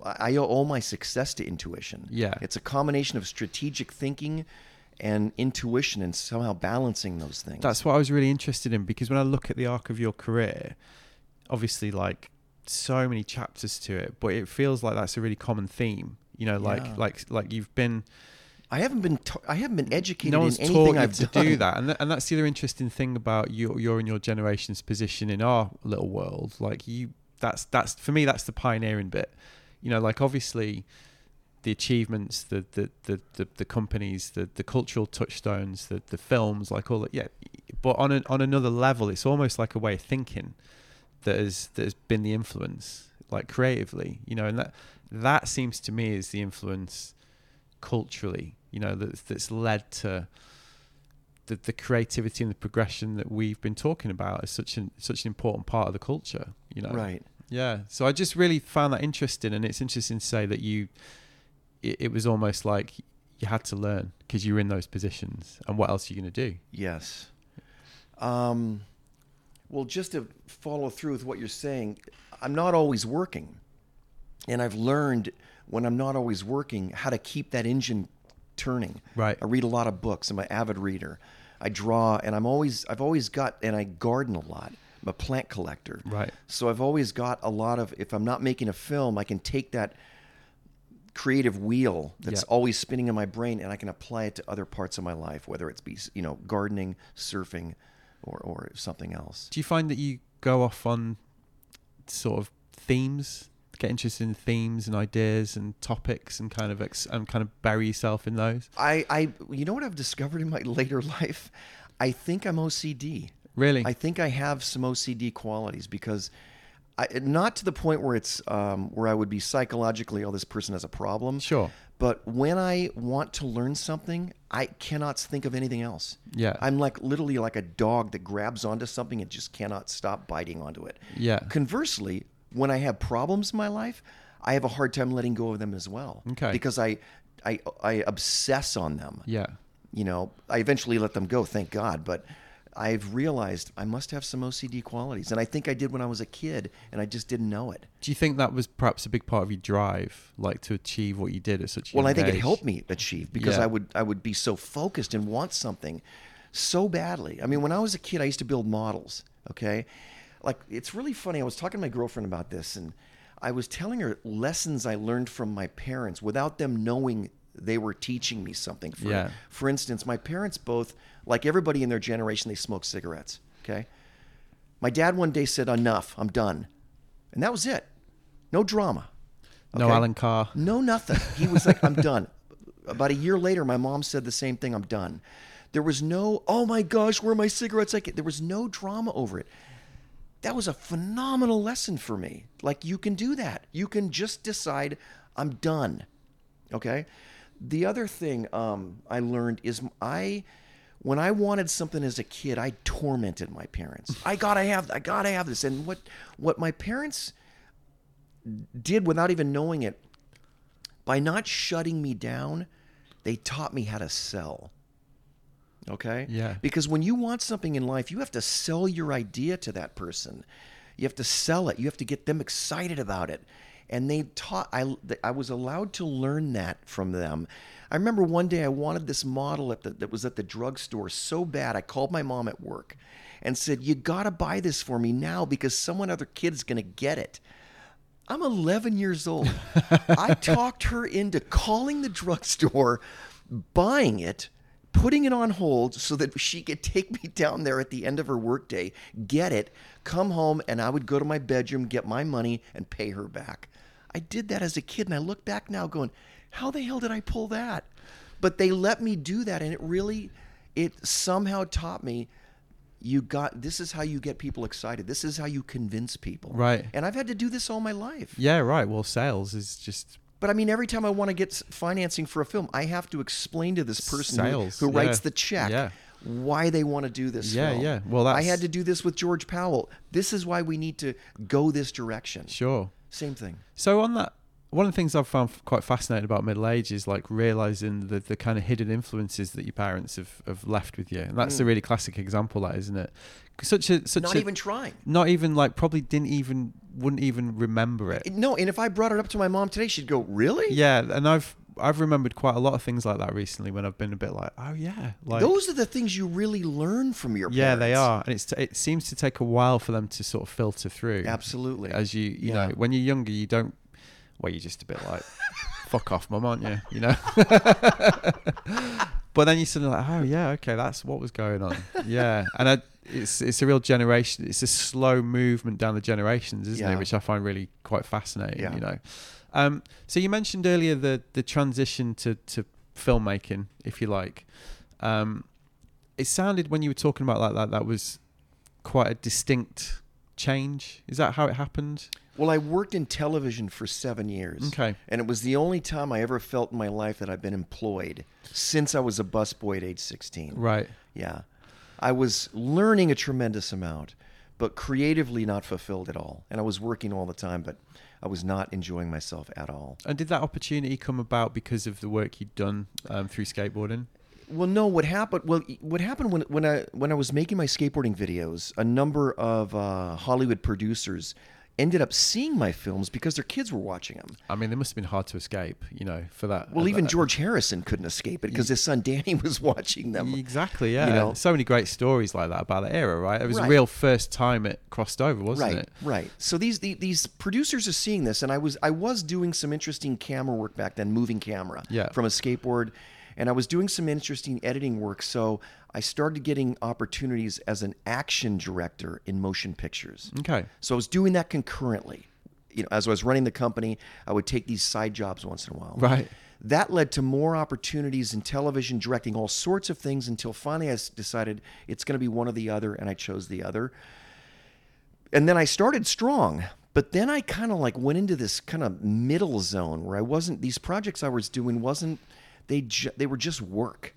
I I owe all my success to intuition. Yeah. It's a combination of strategic thinking and intuition and somehow balancing those things. That's what I was really interested in because when I look at the arc of your career, obviously like so many chapters to it, but it feels like that's a really common theme. You know, like Yeah. like like you've been I haven't been ta- I haven't been educated no one's in taught anything you I've to done. do that, and th- and that's the other interesting thing about your your and your generation's position in our little world. Like you, that's that's for me that's the pioneering bit. You know, like obviously the achievements, the the the the, the companies, the the cultural touchstones, the the films, like all that. Yeah, but on an, on another level, it's almost like a way of thinking that has that has been the influence, like creatively. You know, and that that seems to me is the influence culturally. You know, that's that's led to the, the creativity and the progression that we've been talking about as such an such an important part of the culture. You know, Right. yeah. So I just really found that interesting, and it's interesting to say that you, it, it was almost like you had to learn because you were in those positions, and what else are you going to do? Yes. Um, well, just to follow through with what you're saying, I'm not always working. And I've learned when I'm not always working how to keep that engine turning. Right. I read a lot of books. I'm an avid reader. I draw, and I'm always, I've always got, and I garden a lot. I'm a plant collector. Right. So I've always got a lot of, if I'm not making a film, I can take that creative wheel that's Yeah. always spinning in my brain and I can apply it to other parts of my life, whether it's be, you know, gardening, surfing, or, or something else. Do you find that you go off on sort of themes, get interested in themes and ideas and topics, and kind of ex- and kind of bury yourself in those? I, I, you know what I've discovered in my later life? I think I'm OCD. Really? I think I have some OCD qualities because, I, not to the point where it's um, where I would be psychologically, oh, this person has a problem. Sure. But when I want to learn something, I cannot think of anything else. Yeah. I'm like literally like a dog that grabs onto something and just cannot stop biting onto it. Yeah. Conversely, when I have problems in my life, I have a hard time letting go of them as well. Okay. Because I, I, I obsess on them. Yeah. You know, I eventually let them go, thank God. But I've realized I must have some OCD qualities, and I think I did when I was a kid, and I just didn't know it. Do you think that was perhaps a big part of your drive, like to achieve what you did at such a Well, I think it helped me achieve because Yeah. I would I would be so focused and want something so badly. I mean, when I was a kid, I used to build models. Okay, like it's really funny. I was talking to my girlfriend about this, and I was telling her lessons I learned from my parents without them knowing they were teaching me something. For, Yeah. for instance, my parents both, like everybody in their generation, they smoked cigarettes. Okay, my dad one day said, "Enough, I'm done," and that was it. No drama. No Allen Carr. No, nothing. He was like, I'm done. About a year later, my mom said the same thing. I'm done. There was no, oh my gosh, where are my cigarettes? Like, there was no drama over it. That was a phenomenal lesson for me. Like, you can do that. You can just decide, I'm done. Okay. The other thing um, I learned is I, when I wanted something as a kid, I tormented my parents. I gotta have, I gotta have this. And what, what my parents did without even knowing it, by not shutting me down, they taught me how to sell. Okay? Yeah. Because when you want something in life, you have to sell your idea to that person. You have to sell it. You have to get them excited about it. And they taught I I was allowed to learn that from them. I remember one day I wanted this model at the, that was at the drugstore so bad. I called my mom at work and said, "You got to buy this for me now because someone other kid's going to get it." I'm 11 years old. I talked her into calling the drugstore, buying it, putting it on hold so that she could take me down there at the end of her workday, get it, come home, and I would go to my bedroom, get my money, and pay her back. I did that as a kid, and I look back now going, how the hell did I pull that? But they let me do that, and it really, it somehow taught me you got this is how you get people excited. This is how you convince people. Right. And I've had to do this all my life. Yeah, right. Well, sales is just But I mean, every time I want to get financing for a film, I have to explain to this person who- Sales, who, writes yeah. the check Yeah. why they want to do this. Yeah, film. yeah. Well, I had to do this with George Powell. This is why we need to go this direction. sure. Same thing. So on that, one of the things I've found quite fascinating about middle age is like realizing the, the kind of hidden influences that your parents have, have left with you, and that's a really classic example, that isn't it? Such a such Mm. Not a, even trying. not even like probably didn't even wouldn't even remember it. No, and if I brought it up to my mom today, she'd go, "Really? Yeah, and I've I've remembered quite a lot of things like that recently when I've been a bit like, oh yeah, like Those are the things you really learn from your Parents. yeah, they are, and it's it seems to take a while for them to sort of filter through. Absolutely. as you you Yeah. know when you're younger, you don't. Well, you're just a bit like, fuck off, mum, aren't you? You know. but then you're suddenly like, oh yeah, okay, that's what was going on. Yeah, and I, it's it's a real generation. It's a slow movement down the generations, isn't Yeah. it? Which I find really quite fascinating. Yeah. You know. Um, so you mentioned earlier the the transition to to filmmaking, if you like. Um, it sounded when you were talking about that that that was quite a distinct change. Is that how it happened? Well, I worked in television for seven years. Okay. And it was the only time I ever felt in my life that I've been employed since I was a busboy at age 16. Right. Yeah. I was learning a tremendous amount, but creatively not fulfilled at all. And I was working all the time, but I was not enjoying myself at all. And did that opportunity come about because of the work you'd done um, through skateboarding? Well, no. What happened? Well, what happened when when I when I was making my skateboarding videos, a number of uh, Hollywood producers ended up seeing my films because their kids were watching them. I mean, they must have been hard to escape, you know, for that. Well, uh, even that- George Harrison couldn't escape it because his son Dhani was watching them. Exactly, yeah. You know? so many great stories like that about that era, right? It was Right. a real first time it crossed over, wasn't right, it? right. So these the, these producers are seeing this, and I was I was doing some interesting camera work back then, moving camera Yeah. from a skateboard, and I was doing some interesting editing work. So I started getting opportunities as an action director in motion pictures. Okay. So I was doing that concurrently. You know, as I was running the company, I would take these side jobs once in a while. Right. That led to more opportunities in television, directing all sorts of things until finally I decided it's going to be one or the other, and I chose the other. And then I started strong, but then I kind of like went into this kind of middle zone where I wasn't. These projects I was doing wasn't. They ju- they were just work.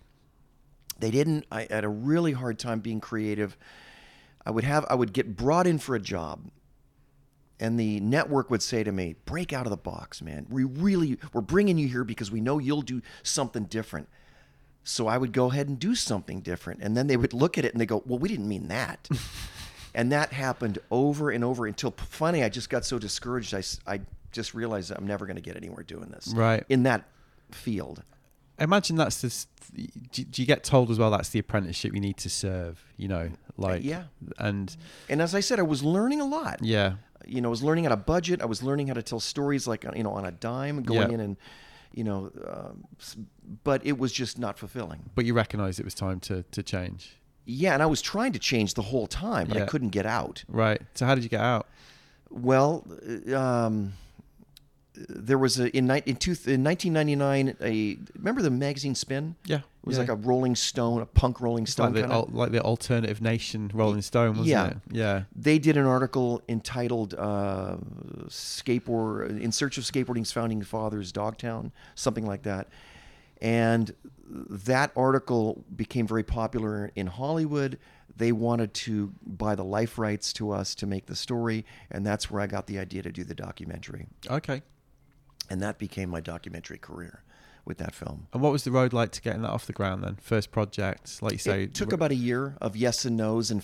They didn't. I had a really hard time being creative. I would have. I would get brought in for a job, and the network would say to me, "Break out of the box, man. We really we're bringing you here because we know you'll do something different." So I would go ahead and do something different, and then they would look at it and they go, "Well, we didn't mean that." and that happened over and over until finally I just got so discouraged. I I just realized that I'm never going to get anywhere doing this. Right. in that field. Imagine that's the. Do, do you get told as well that's the apprenticeship you need to serve? You know, like yeah. and And as I said, I was learning a lot. yeah, you know, I was learning how to budget. I was learning how to tell stories like you know on a dime, going Yeah. in and you know, um, but it was just not fulfilling. but you recognized it was time to to change, Yeah, and I was trying to change the whole time, but I couldn't get out. right? So how did you get out? Well, uh, um, there was a in, in, two, in 1999 a remember the magazine Spin? Yeah, It was yeah. like a Rolling Stone, a punk Rolling It's like Stone the, kind of. al- like the alternative nation Rolling Stone, wasn't Yeah. it? Yeah. they did an article entitled uh, "Skateboard in Search of Skateboarding's Founding Fathers, Dogtown," something like that. And that article became very popular in Hollywood. They wanted to buy the life rights to us to make the story, and that's where I got the idea to do the documentary. Okay. And that became my documentary career with that film. And what was the road like to getting that off the ground then? First project, like you say. it took about a year of yes and no's and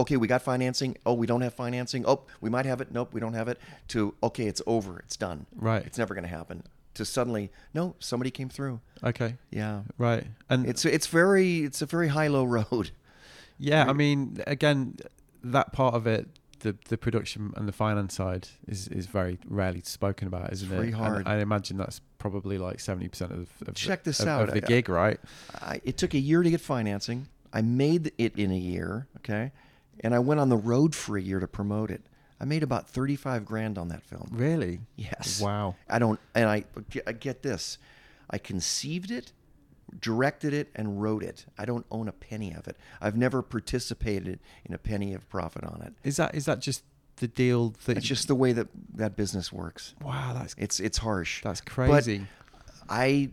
okay we got financing oh we don't have financing oh we might have it nope we don't have it to okay it's over it's done Right. it's never going to happen to suddenly no somebody came through Okay. yeah Right. And it's it's very it's a very high low road Yeah, I mean, again, that part of it, the the production and the finance side is is very rarely spoken about, isn't very it? hard. And I imagine that's probably like seventy percent of, of Check this of, out. of the gig, right? I, it took a year to get financing i made it in a year okay and i went on the road for a year to promote it i made about 35 grand on that film Really? Yes. Wow. I don't, and I, I get this. I conceived it, directed it, and wrote it. I don't own a penny of it. I've never participated in a penny of profit on it. Is that is that just the deal that? It's just the way that that business works. wow. That's It's it's harsh. that's crazy. But. I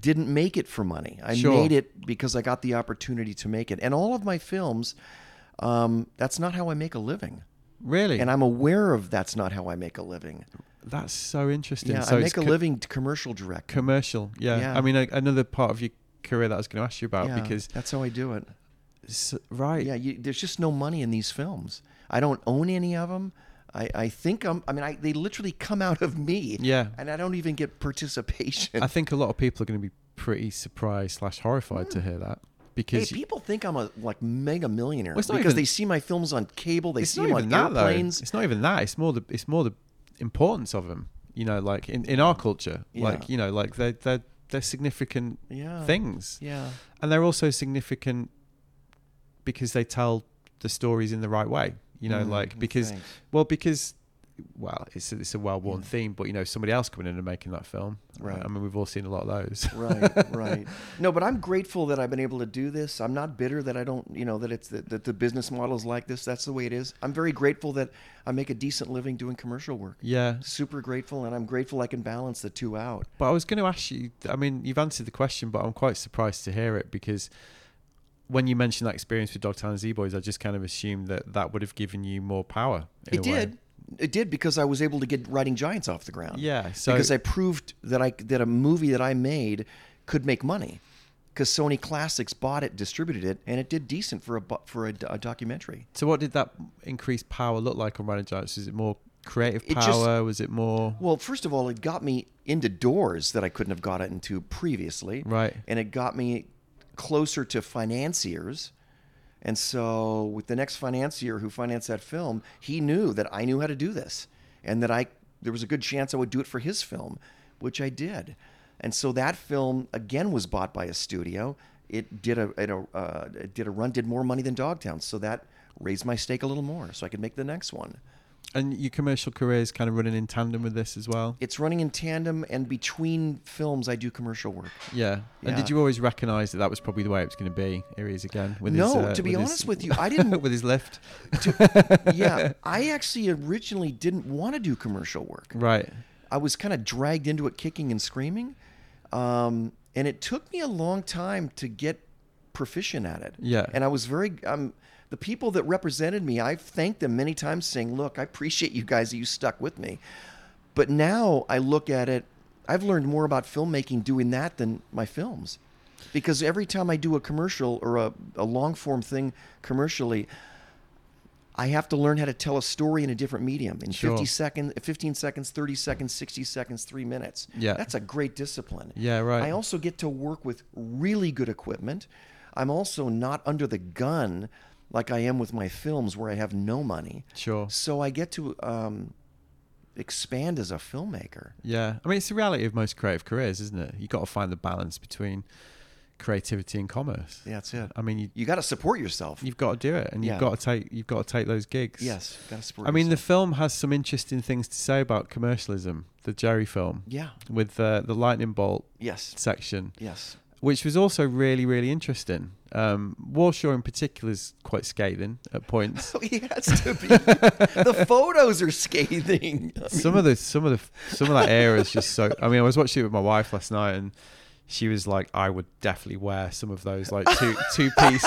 didn't make it for money. I Sure. made it because I got the opportunity to make it. And all of my films, um, that's not how I make a living. Really? And I'm aware of that's not how I make a living. that's so interesting. Yeah, so I make a co- living commercial direct. commercial. Yeah. Yeah. I mean, a, another part of your career that I was going to ask you about Yeah, because that's how I do it. s- right. Yeah, you, there's just no money in these films. I don't own any of them. I, I think I'm. I mean, I, they literally come out of me. Yeah. and I don't even get participation. I think a lot of people are going to be pretty surprised slash horrified to hmm. hear that Hey, because people think I'm a like mega millionaire Well, it's not because even- they see my films on cable. They see them on that though. airplanes. It's not even that. It's more the it's more the importance of them. You know, like in, in our culture, like you know, like they they're they're significant Yeah. things, Yeah, and they're also significant because they tell the stories in the right way. You know, Mm, like because thanks. well because well it's a, it's a well worn Yeah. theme, but you know somebody else coming in and making that film. Right. I mean, we've all seen a lot of those. right, right. No, but I'm grateful that I've been able to do this. I'm not bitter that I don't, you know, that it's that, that the business model is like this. That's the way it is. I'm very grateful that I make a decent living doing commercial work. yeah, Super grateful, and I'm grateful I can balance the two out. But I was going to ask you. I mean, you've answered the question, but I'm quite surprised to hear it because when you mentioned that experience with Dogtown Z Boys, I just kind of assumed that that would have given you more power. It did. It did because I was able to get Riding Giants off the ground. Yeah. So because I proved that I that a movie that I made could make money. Because Sony Classics bought it, distributed it, and it did decent for a for a, a documentary. so what did that increased power look like on Riding Giants? Is it more creative It just- power? was it more Well, first of all, it got me into doors that I couldn't have got into previously. right? and it got me closer to financiers. And so, with the next financier who financed that film, he knew that I knew how to do this, and that I there was a good chance I would do it for his film, which I did. And so that film again was bought by a studio. It did a, it a uh, it did a run, did more money than Dogtown, so that raised my stake a little more, so I could make the next one. And your commercial career is kind of running in tandem with this as well. It's running in tandem, and between films, I do commercial work. Yeah. And did you always recognise that that was probably the way it was going to be? Here he is again with No, his. uh, to be with his- honest with you, I didn't- with his lift. yeah, I actually originally didn't want to do commercial work. Right. I was kind of dragged into it kicking and screaming. Um, and it took me a long time to get proficient at it. Yeah. And I was very, um, the people that represented me, I've thanked them many times saying, look, I appreciate you guys that you stuck with me. But now I look at it, I've learned more about filmmaking doing that than my films. Because every time I do a commercial or a, a long form thing commercially, I have to learn how to tell a story in a different medium in Sure. 50 seconds, 15 seconds, 30 seconds, 60 seconds, three minutes. Yeah. That's a great discipline. Yeah, right. I also get to work with really good equipment. I'm also not under the gun like I am with my films where I have no money. Sure. So I get to um, expand as a filmmaker. Yeah, I mean it's the reality of most creative careers, isn't it? You've got to find the balance between creativity and commerce. Yeah, that's it. I mean, you, You got to support yourself. you've got to do it, and you've got to take you've got to take those gigs. yes, got to support I mean, the film has some interesting things to say about commercialism. the Gerry film Yeah. with uh, the lightning bolt Yes. section, Yes. which was also really really interesting. Um, Warshaw in particular is quite scathing at points. He has to be. the photos are scathing. I mean, some of the some of the some of that era is just so. I mean, I was watching it with my wife last night, and she was like, "I would definitely wear some of those like two two piece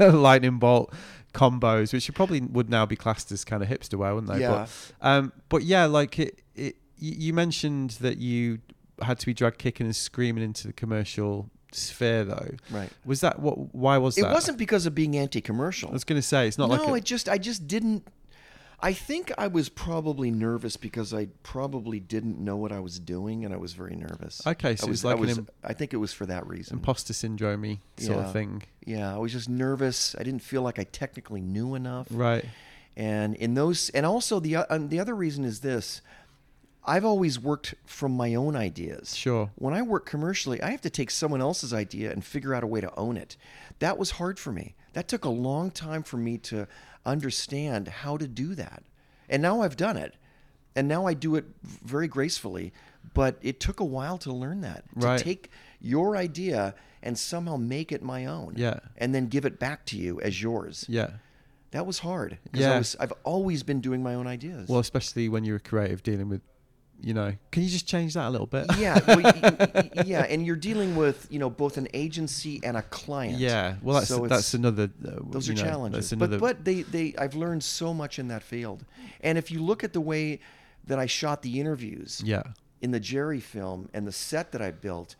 lightning bolt combos, which you probably would now be classed as kind of hipster wear, wouldn't they?" Yeah. But, um, but yeah, like it, it. You mentioned that you had to be dragged kicking and screaming into the commercial sphere, though. right. Was that what? Why was It that? It wasn't because of being anti-commercial. I was going to say it's not no, like a, it just I just didn't. I think I was probably nervous because I probably didn't know what I was doing, and I was very nervous. Okay, I so was, it's like I, was, I think it was for that reason. imposter syndrome sort Yeah. of thing, yeah, I was just nervous. I didn't feel like I technically knew enough. right? And in those, and also the uh, and the other reason is this: I've always worked from my own ideas. Sure. When I work commercially, I have to take someone else's idea and figure out a way to own it. That was hard for me. That took a long time for me to understand how to do that. And now I've done it. And now I do it very gracefully, but it took a while to learn that. Right. To take your idea and somehow make it my own. Yeah. And then give it back to you as yours. Yeah. That was hard. Because Yeah. I was I've always been doing my own ideas. Well, especially when you're a creative dealing with, you know, can you just change that a little bit? yeah, well, yeah, and you're dealing with you know both an agency and a client. Yeah. Well, that's So that's another. Uh, those are know, challenges. Another. But but they they I've learned so much in that field, and if you look at the way that I shot the interviews yeah. in the Gerry film and the set that I built,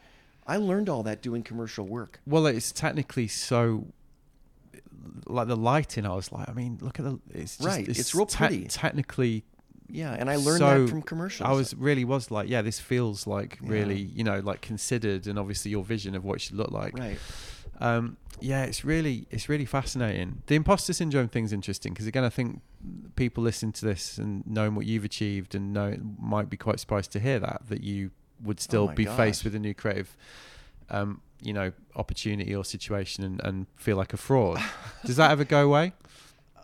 I learned all that doing commercial work. Well, it's technically so. Like the lighting, I was like, I mean, look at the. It's just, Right, it's real te- pretty. technically, Yeah, and I learned so- that from commercials. I was really was like, yeah, this feels like Yeah. really, you know, like considered, and obviously your vision of what it should look like. right. Um, yeah, it's really it's really fascinating. The imposter syndrome thing's interesting because again, I think people listening to this and knowing what you've achieved and know might be quite surprised to hear that that you would still Oh be faced with a new creative, um, you know, opportunity or situation and, and feel like a fraud. Does that ever go away?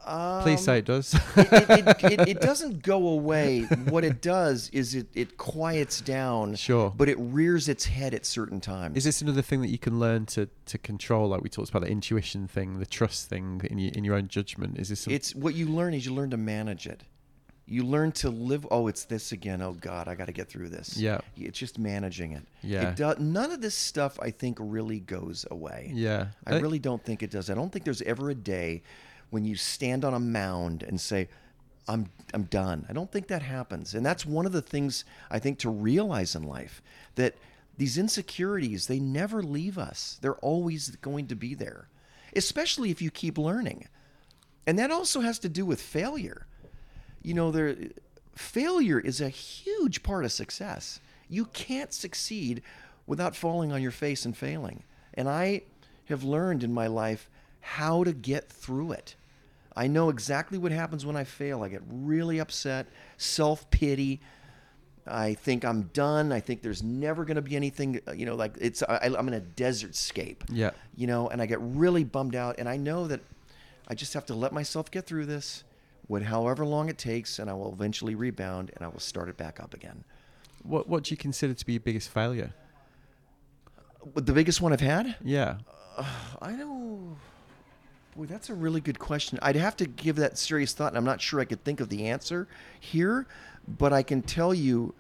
Please Um, say it does. it, it, it, it doesn't go away. What it does is it, it quiets down, Sure. but it rears its head at certain times. Is this another thing that you can learn to, to control? Like we talked about the intuition thing, the trust thing in your in your own judgment. Is this? Some, It's what you learn is you learn to manage it. You learn to live. Oh, it's this again. Oh God, I got to get through this. Yeah. it's just managing it. Yeah. it does. None of this stuff I think really goes away. yeah. I Uh, really don't think it does. I don't think there's ever a day when you stand on a mound and say, "I'm I'm done." I don't think that happens. And that's one of the things I think to realize in life that these insecurities they never leave us. They're always going to be there, especially if you keep learning. And that also has to do with failure. You know, there failure is a huge part of success. You can't succeed without falling on your face and failing. And I have learned in my life how to get through it. I know exactly what happens when I fail. I get really upset, self pity. I think I'm done. I think there's never going to be anything, uh, you know, like it's, I, I'm in a desert scape Yeah. you know, and I get really bummed out. And I know that I just have to let myself get through this, with however long it takes, and I will eventually rebound and I will start it back up again. What What do you consider to be your biggest failure? The biggest one I've had, Yeah. I don't. Boy, that's a really good question. I'd have to give that serious thought, and I'm not sure I could think of the answer here, but I can tell you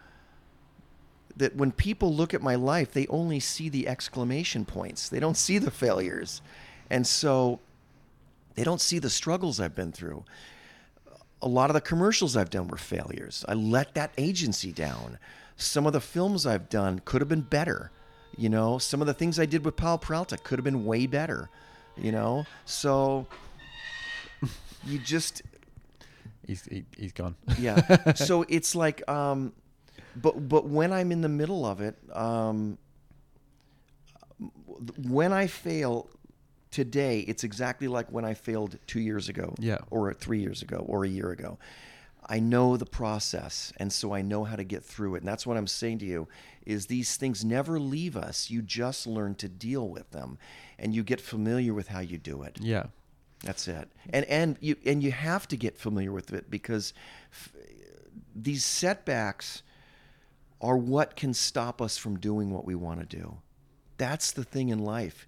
that when people look at my life, they only see the exclamation points. They don't see the failures. And so they don't see the struggles I've been through. A lot of the commercials I've done were failures. I let that agency down. Some of the films I've done could have been better. You know, some of the things I did with Powell Peralta could have been way better. You know, so you just He's he, he's gone. yeah. so it's like, um, but but when I'm in the middle of it, um, when I fail today, it's exactly like when I failed two years ago, Yeah. or three years ago, or a year ago. I know the process, and so I know how to get through it. And that's what I'm saying to you: is these things never leave us. You just learn to deal with them, and you get familiar with how you do it. Yeah. That's it. And and you and you have to get familiar with it because f- these setbacks are what can stop us from doing what we want to do. That's the thing in life.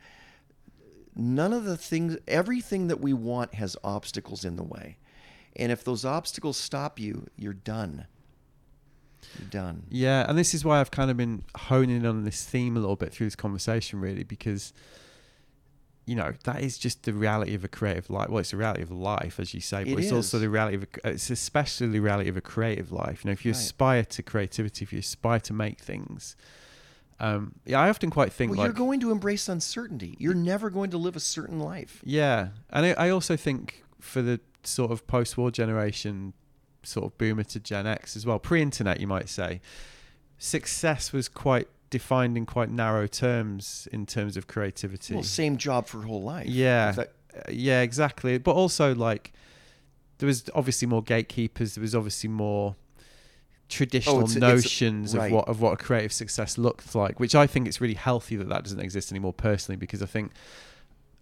None of the things, everything that we want has obstacles in the way. And if those obstacles stop you, you're done. You're done. Yeah, and this is why I've kind of been honing on this theme a little bit through this conversation, really, because you know that is just the reality of a creative life. Well, it's the reality of life, as you say, but It it's also the reality of a, it's especially the reality of a creative life. You know, if you Right. aspire to creativity, if you aspire to make things, um, yeah, I often quite think Well, like you're going to embrace uncertainty. You're never going to live a certain life. Yeah, and I, I also think for the sort of post-war generation, sort of boomer to Gen X as well, pre-internet, you might say, success was quite defined in quite narrow terms in terms of creativity. Well, same job for whole life. yeah, that- uh, yeah, exactly. But also like there was obviously more gatekeepers. There was obviously more traditional Oh, it's- it's- notions right. of what of what a creative success looked like, which I think it's really healthy that that doesn't exist anymore personally because I think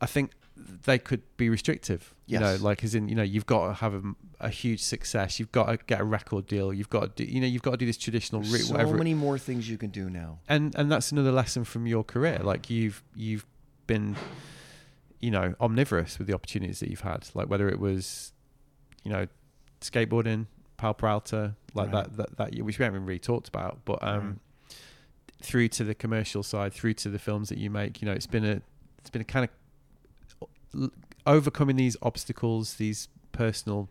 I think they could be restrictive. You know, like as in you know you've got to have a, a huge success. You've got to get a record deal. You've got to do, you know you've got to do this traditional route. so whatever many more things you can do now. and and that's another lesson from your career like you've you've been you know omnivorous with the opportunities that you've had like whether it was you know skateboarding Powell Peralta like Right. that, that that which we haven't really talked about but um through to the commercial side through to the films that you make you know it's been a it's been a kind of overcoming these obstacles these personal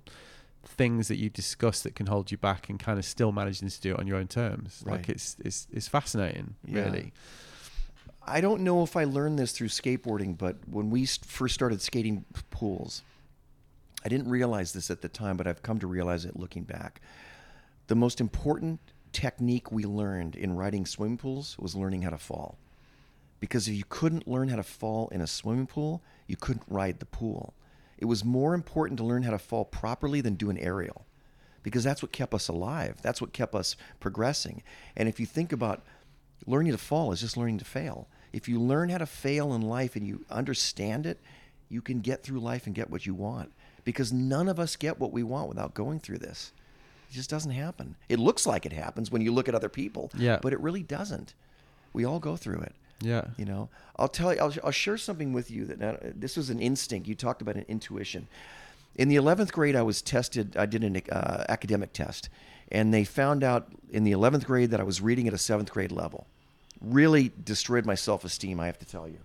things that you discuss that can hold you back and kind of still managing to do it on your own terms like it's it's it's fascinating Yeah. really I don't know if I learned this through skateboarding, but when we st- first started skating pools, I didn't realize this at the time, but I've come to realize it looking back. The most important technique we learned in riding swimming pools was learning how to fall. Because if you couldn't learn how to fall in a swimming pool, you couldn't ride the pool. It was more important to learn how to fall properly than do an aerial because that's what kept us alive. That's what kept us progressing. And if you think about learning to fall is just learning to fail. If you learn how to fail in life and you understand it, you can get through life and get what you want. Because none of us get what we want without going through this. It just doesn't happen. It looks like it happens when you look at other people, Yeah. but it really doesn't. We all go through it. Yeah You know, I'll tell you, I'll, I'll share something with you that now, this was an instinct. You talked about an intuition. In the 11th grade, I was tested, I did an uh, academic test, and they found out in the 11th grade that I was reading at a seventh grade level. Really destroyed my self esteem, I have to tell you.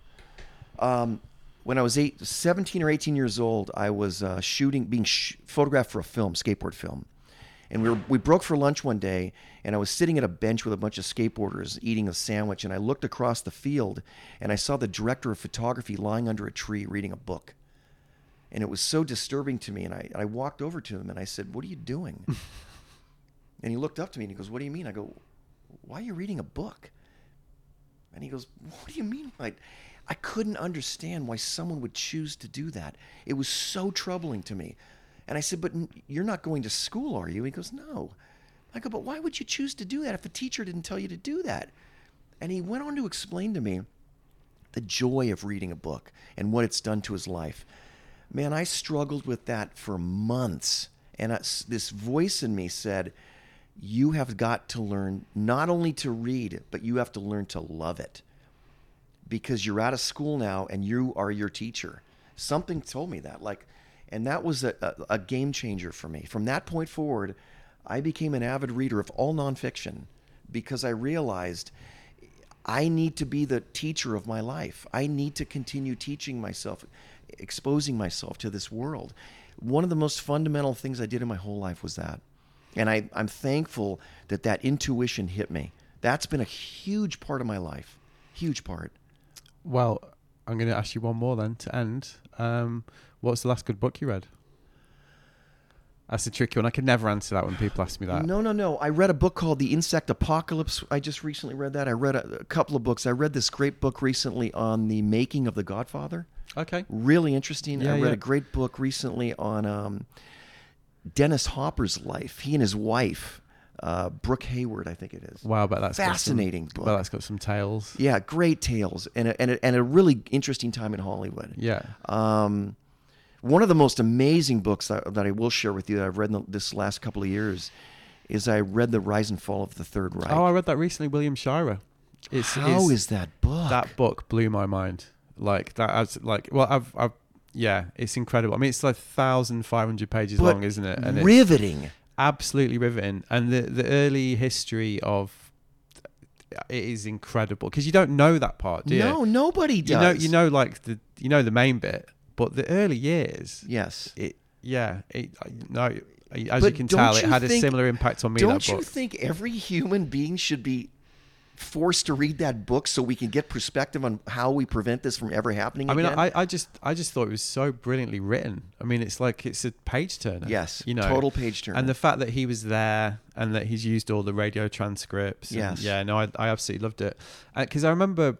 Um, when I was eight, 17 or 18 years old, I was uh, shooting, being sh- photographed for a film, skateboard film. And we, were, we broke for lunch one day, and I was sitting at a bench with a bunch of skateboarders eating a sandwich. And I looked across the field, and I saw the director of photography lying under a tree reading a book. And it was so disturbing to me. And I, I walked over to him and I said, What are you doing? and he looked up to me and he goes, What do you mean? I go, Why are you reading a book? And he goes, What do you mean? I, I couldn't understand why someone would choose to do that. It was so troubling to me. And I said, But you're not going to school, are you? He goes, No. I go, But why would you choose to do that if a teacher didn't tell you to do that? And he went on to explain to me the joy of reading a book and what it's done to his life. Man, I struggled with that for months. And I, this voice in me said, You have got to learn not only to read, but you have to learn to love it. Because you're out of school now and you are your teacher. Something told me that. Like, and that was a, a, a game changer for me. From that point forward, I became an avid reader of all nonfiction because I realized I need to be the teacher of my life. I need to continue teaching myself, exposing myself to this world. One of the most fundamental things I did in my whole life was that. And I, I'm thankful that that intuition hit me. That's been a huge part of my life. Huge part. well i'm going to ask you one more then to end um what's the last good book you read that's a tricky one i could never answer that when people ask me that No, no, no. I read a book called The Insect Apocalypse. I just recently read that. I read a, a couple of books. I read this great book recently on the making of The Godfather. okay Really interesting. Yeah, I read yeah. a great book recently on um, Dennis Hopper's life. He and his wife, uh, Brooke Hayward, I think it is. wow but that's Fascinating some, book. well that's got some tales Yeah, great tales and a, and a, and a really interesting time in Hollywood. yeah Um, one of the most amazing books that, that I will share with you that I've read in the, this last couple of years is I read The Rise and Fall of the Third Reich. Oh, I read that recently. William Shirer. It's, How it's- is that book? that book blew my mind. Like that, as like well, I've, I've, yeah, it's incredible. I mean, it's like thousand five hundred pages But long, isn't it? And it's riveting. absolutely riveting. And the the early history of it is incredible because you don't know that part, do you? No, nobody does. you know, you know, like the you know the main bit, but the early years, Yes. it yeah, it no. As But you can tell, it you had a similar impact on me. Don't you think every human being should be forced to read that book so we can get perspective on how we prevent this from ever happening I mean, again? I, I just I just thought it was so brilliantly written. I mean, it's like it's a page turner. yes, you know, total page turner. and the fact that he was there and that he's used all the radio transcripts. Yes. yeah, no, I, I absolutely loved it uh, because I remember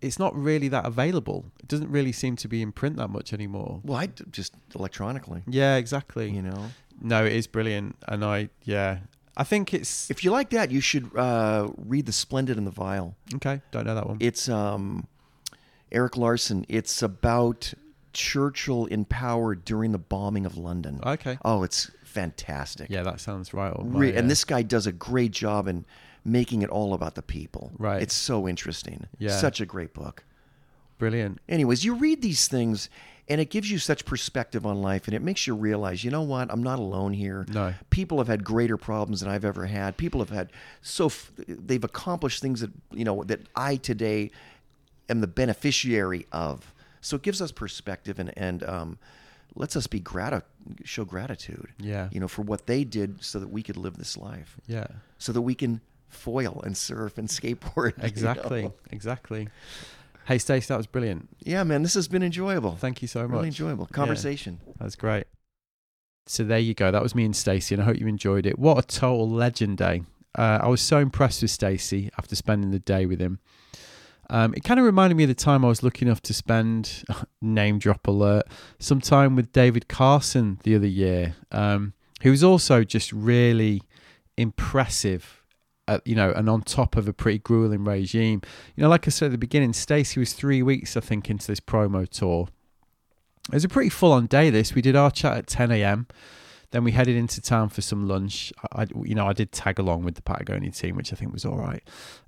it's not really that available. It doesn't really seem to be in print that much anymore. well, I d- just electronically, Yeah, exactly. you know. No, it is brilliant, and I yeah, I think it's If you like that, you should uh, read The Splendid and the Vile. okay. Don't know that one. It's um, Erik Larson. It's about Churchill in power during the bombing of London. okay. Oh, it's fantastic. Yeah, that sounds right. my, Re- uh, and this guy does a great job in making it all about the people. Right. It's so interesting. Yeah. Such a great book. brilliant. Anyways, you read these things and it gives you such perspective on life and it makes you realize, you know what? I'm not alone here. No. People have had greater problems than I've ever had. People have had so f- they've accomplished things that, you know, that I today am the beneficiary of. So it gives us perspective and and um lets us be grati- show gratitude. Yeah. You know, for what they did so that we could live this life Yeah. so that we can foil and surf and skateboard. you Exactly. know? Exactly. Hey, Stacey, that was brilliant. Yeah, man, this has been enjoyable. Thank you so much. really enjoyable conversation. That's great. So there you go. That was me and Stacey, and I hope you enjoyed it. What a total legend day! Uh, I was so impressed with Stacey after spending the day with him. Um, it kind of reminded me of the time I was lucky enough to spend name drop alert some time with David Carson the other year, um, who was also just really impressive. At, you know, and on top of a pretty grueling regime. You know, like I said at the beginning, Stacey was three weeks, I think, into this promo tour. It was a pretty full on day. This we did our chat at 10 a.m. Then we headed into town for some lunch. I, I- you know, I did tag along with the Patagonia team, which I think was all right.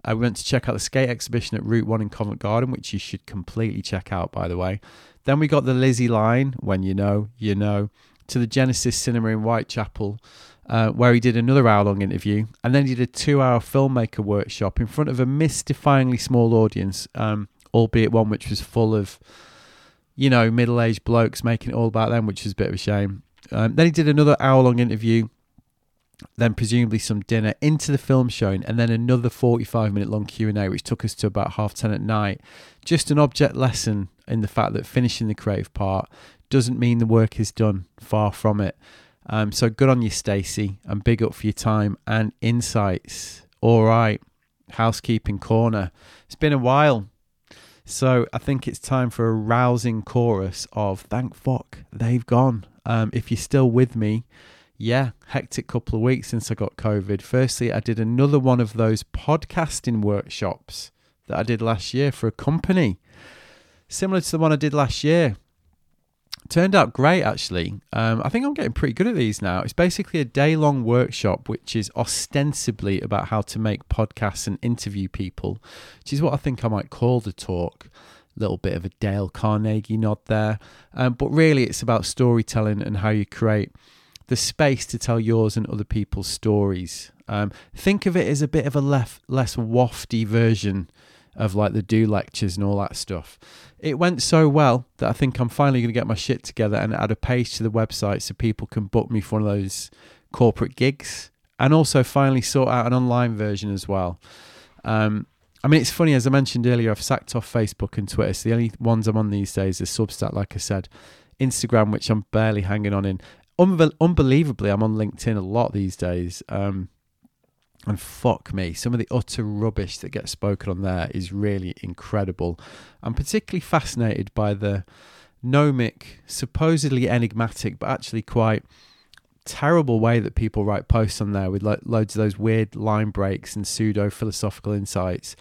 Uh, we went to check out the skate exhibition at Route One in Covent Garden, which you should completely check out, by the way. Then we got the Lizzie line. When you know, you know. To the Genesis Cinema in Whitechapel, uh, where he did another hour-long interview, and then he did a two-hour filmmaker workshop in front of a mystifyingly small audience, um, albeit one which was full of you know, middle aged blokes making it all about them, which is a bit of a shame. Um, then he did another hour long interview, then presumably some dinner into the film showing, and then another 45 minute long Q&A, which took us to about half 10 at night. Just an object lesson in the fact that finishing the creative part doesn't mean the work is done. Far from it. Um, so good on you, Stacey, and big up for your time and insights. All right, housekeeping corner. It's been a while. So I think it's time for a rousing chorus of thank fuck they've gone. Um, if you're still with me, yeah, hectic couple of weeks since I got COVID. Firstly, I did another one of those podcasting workshops that I did last year for a company, similar to the one I did last year. Turned out great, actually. Um, I think I'm getting pretty good at these now. It's basically a day long workshop, which is ostensibly about how to make podcasts and interview people, which is what I think I might call the talk. Little bit of a Dale Carnegie nod there. Um, but really, it's about storytelling and how you create the space to tell yours and other people's stories. Um, think of it as a bit of a lef- less wafty version of like the do lectures and all that stuff. It went so well that I think I'm finally going to get my shit together and add a page to the website so people can book me for one of those corporate gigs and also finally sort out an online version as well. Um, I mean, it's funny, as I mentioned earlier, I've sacked off Facebook and Twitter. So the only ones I'm on these days are Substack, like I said, Instagram, which I'm barely hanging on in. Unbe- unbelievably, I'm on LinkedIn a lot these days. Um, and fuck me, some of the utter rubbish that gets spoken on there is really incredible. I'm particularly fascinated by the gnomic, supposedly enigmatic, but actually quite terrible way that people write posts on there with lo- loads of those weird line breaks and pseudo philosophical insights.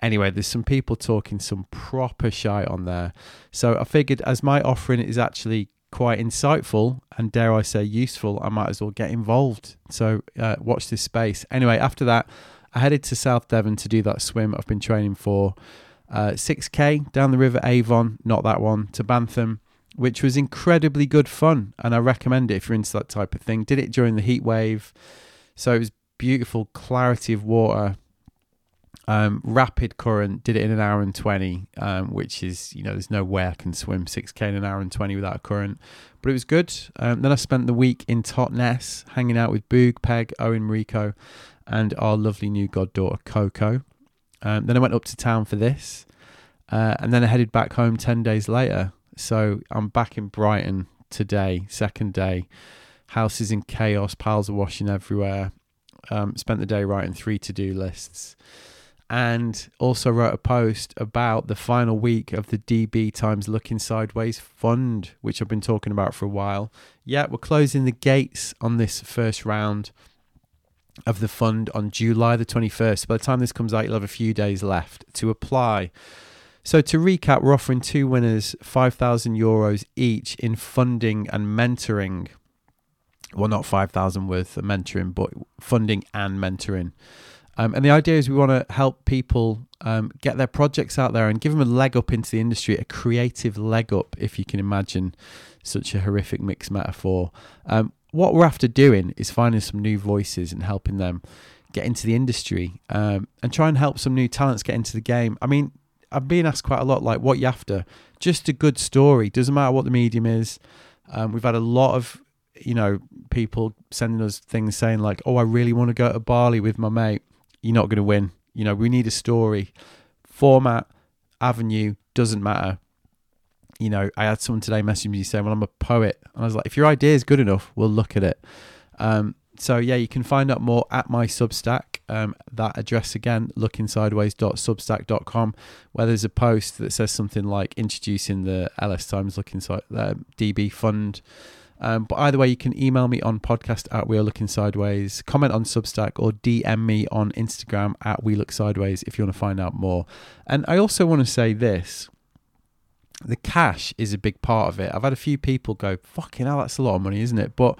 Anyway, there's some people talking some proper shite on there. So I figured as my offering is actually quite insightful and dare I say useful, I might as well get involved. So uh, watch this space. Anyway, after that, I headed to South Devon to do that swim I've been training for. Uh, 6k down the River Avon, not that one, to Bantham, which was incredibly good fun. And I recommend it if you're into that type of thing. Did it during the heat wave. So it was beautiful clarity of water um, rapid current did it in an hour and 20 um, which is you know there's no way i can swim 6k in an hour and 20 without a current. But it was good. Um, then i spent the week in totnes hanging out with boog peg owen rico and our lovely new goddaughter coco. Um, then i went up to town for this uh, and then i headed back home 10 days later. So i'm back in brighton today second day. House is in chaos piles are washing everywhere. Um, spent the day writing three to-do lists and also wrote a post about the final week of the DB Times Looking Sideways Fund, which I've been talking about for a while. Yeah, we're closing the gates on this first round of the fund on July the 21st. By the time this comes out, you'll have a few days left to apply. So, to recap, we're offering two winners 5,000 euros each in funding and mentoring. Well, not 5,000 worth of mentoring, but funding and mentoring. Um, and the idea is we want to help people um, get their projects out there and give them a leg up into the industry, a creative leg up, if you can imagine such a horrific mixed metaphor. Um, what we're after doing is finding some new voices and helping them get into the industry um, and try and help some new talents get into the game. I mean, I've been asked quite a lot, like, what you after? Just a good story. Doesn't matter what the medium is. Um, we've had a lot of you know people sending us things saying like oh i really want to go to bali with my mate you're not going to win. You know, we need a story. Format, avenue, doesn't matter. You know, I had someone today message me saying, Well, I'm a poet. And I was like, If your idea is good enough, we'll look at it. Um, so, yeah, you can find out more at my Substack. Um, that address again, lookingsideways.substack.com, where there's a post that says something like introducing the LS Times Looking Side, uh, DB Fund. Um, but either way, you can email me on podcast at We Are Looking Sideways, comment on Substack, or DM me on Instagram at We Look Sideways if you want to find out more. And I also want to say this the cash is a big part of it. I've had a few people go, fucking hell, that's a lot of money, isn't it? But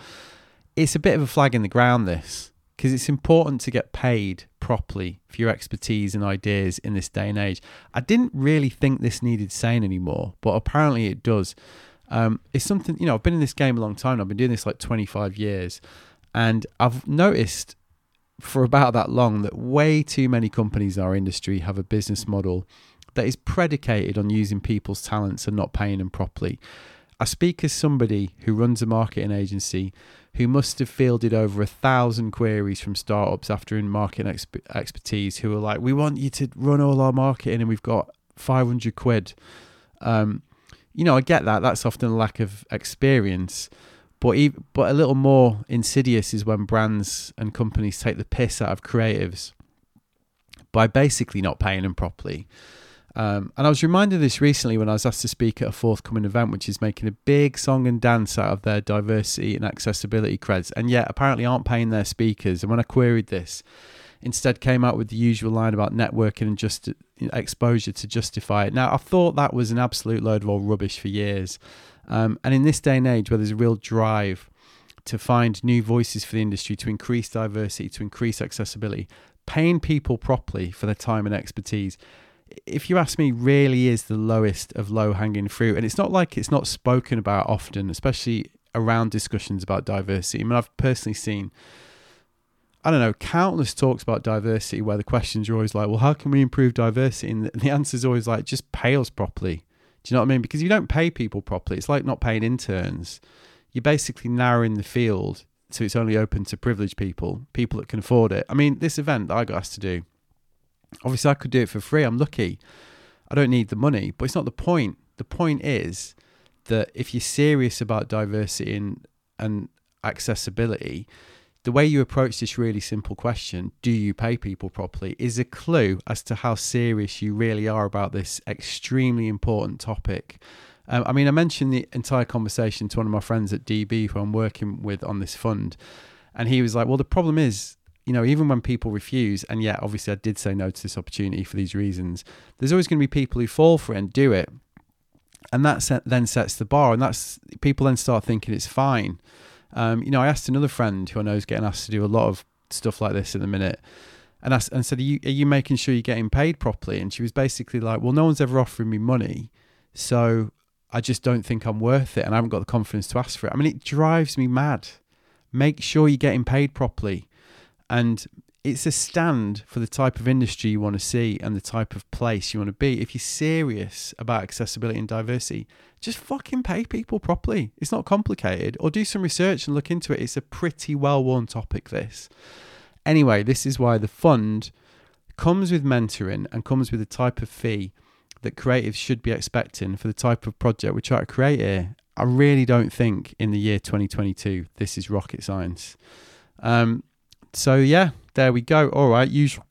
it's a bit of a flag in the ground, this, because it's important to get paid properly for your expertise and ideas in this day and age. I didn't really think this needed saying anymore, but apparently it does. Um, it's something, you know, I've been in this game a long time. I've been doing this like 25 years. And I've noticed for about that long that way too many companies in our industry have a business model that is predicated on using people's talents and not paying them properly. I speak as somebody who runs a marketing agency who must have fielded over a thousand queries from startups after in marketing exp- expertise who are like, "We want you to run all our marketing, and we've got 500 quid." Um, you know, I get that. That's often a lack of experience. But even, but a little more insidious is when brands and companies take the piss out of creatives by basically not paying them properly. Um, and I was reminded of this recently when I was asked to speak at a forthcoming event, which is making a big song and dance out of their diversity and accessibility creds, and yet apparently aren't paying their speakers. And when I queried this, instead came out with the usual line about networking and just exposure to justify it. Now, I thought that was an absolute load of old rubbish for years. Um, and in this day and age where there's a real drive to find new voices for the industry, to increase diversity, to increase accessibility, paying people properly for their time and expertise, if you ask me, really is the lowest of low hanging fruit. And it's not like it's not spoken about often, especially around discussions about diversity. I mean, I've personally seen I don't know, countless talks about diversity where the questions are always like, well, how can we improve diversity? And the answer is always like, just pay us properly. Do you know what I mean? Because you don't pay people properly. It's like not paying interns. You're basically narrowing the field so it's only open to privileged people, people that can afford it. I mean, this event that I got asked to do, obviously I could do it for free. I'm lucky. I don't need the money, but it's not the point. The point is that if you're serious about diversity and, and accessibility, the way you approach this really simple question, do you pay people properly, is a clue as to how serious you really are about this extremely important topic. Um, I mean, I mentioned the entire conversation to one of my friends at DB who I'm working with on this fund, and he was like, Well, the problem is, you know, even when people refuse, and yet obviously I did say no to this opportunity for these reasons, there's always going to be people who fall for it and do it. and that set, then sets the bar, and that's people then start thinking it's fine. Um, you know, I asked another friend who I know is getting asked to do a lot of stuff like this in a minute, and asked, and said, are you, "Are you making sure you're getting paid properly?" And she was basically like, "Well, no one's ever offering me money, so I just don't think I'm worth it, and I haven't got the confidence to ask for it." I mean, it drives me mad. Make sure you're getting paid properly, and it's a stand for the type of industry you want to see and the type of place you want to be. If you're serious about accessibility and diversity, just fucking pay people properly. It's not complicated. Or do some research and look into it. It's a pretty well worn topic, this. Anyway, this is why the fund comes with mentoring and comes with a type of fee that creatives should be expecting for the type of project we try to create here. I really don't think in the year 2022 this is rocket science. Um, so yeah, there we go. All right, usual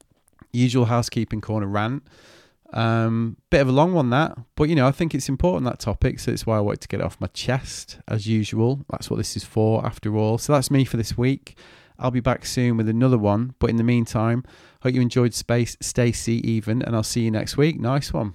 usual housekeeping corner rant. Um, bit of a long one that, but you know I think it's important that topic, so it's why I wanted to get it off my chest as usual. That's what this is for, after all. So that's me for this week. I'll be back soon with another one, but in the meantime, hope you enjoyed space. Stay see even, and I'll see you next week. Nice one.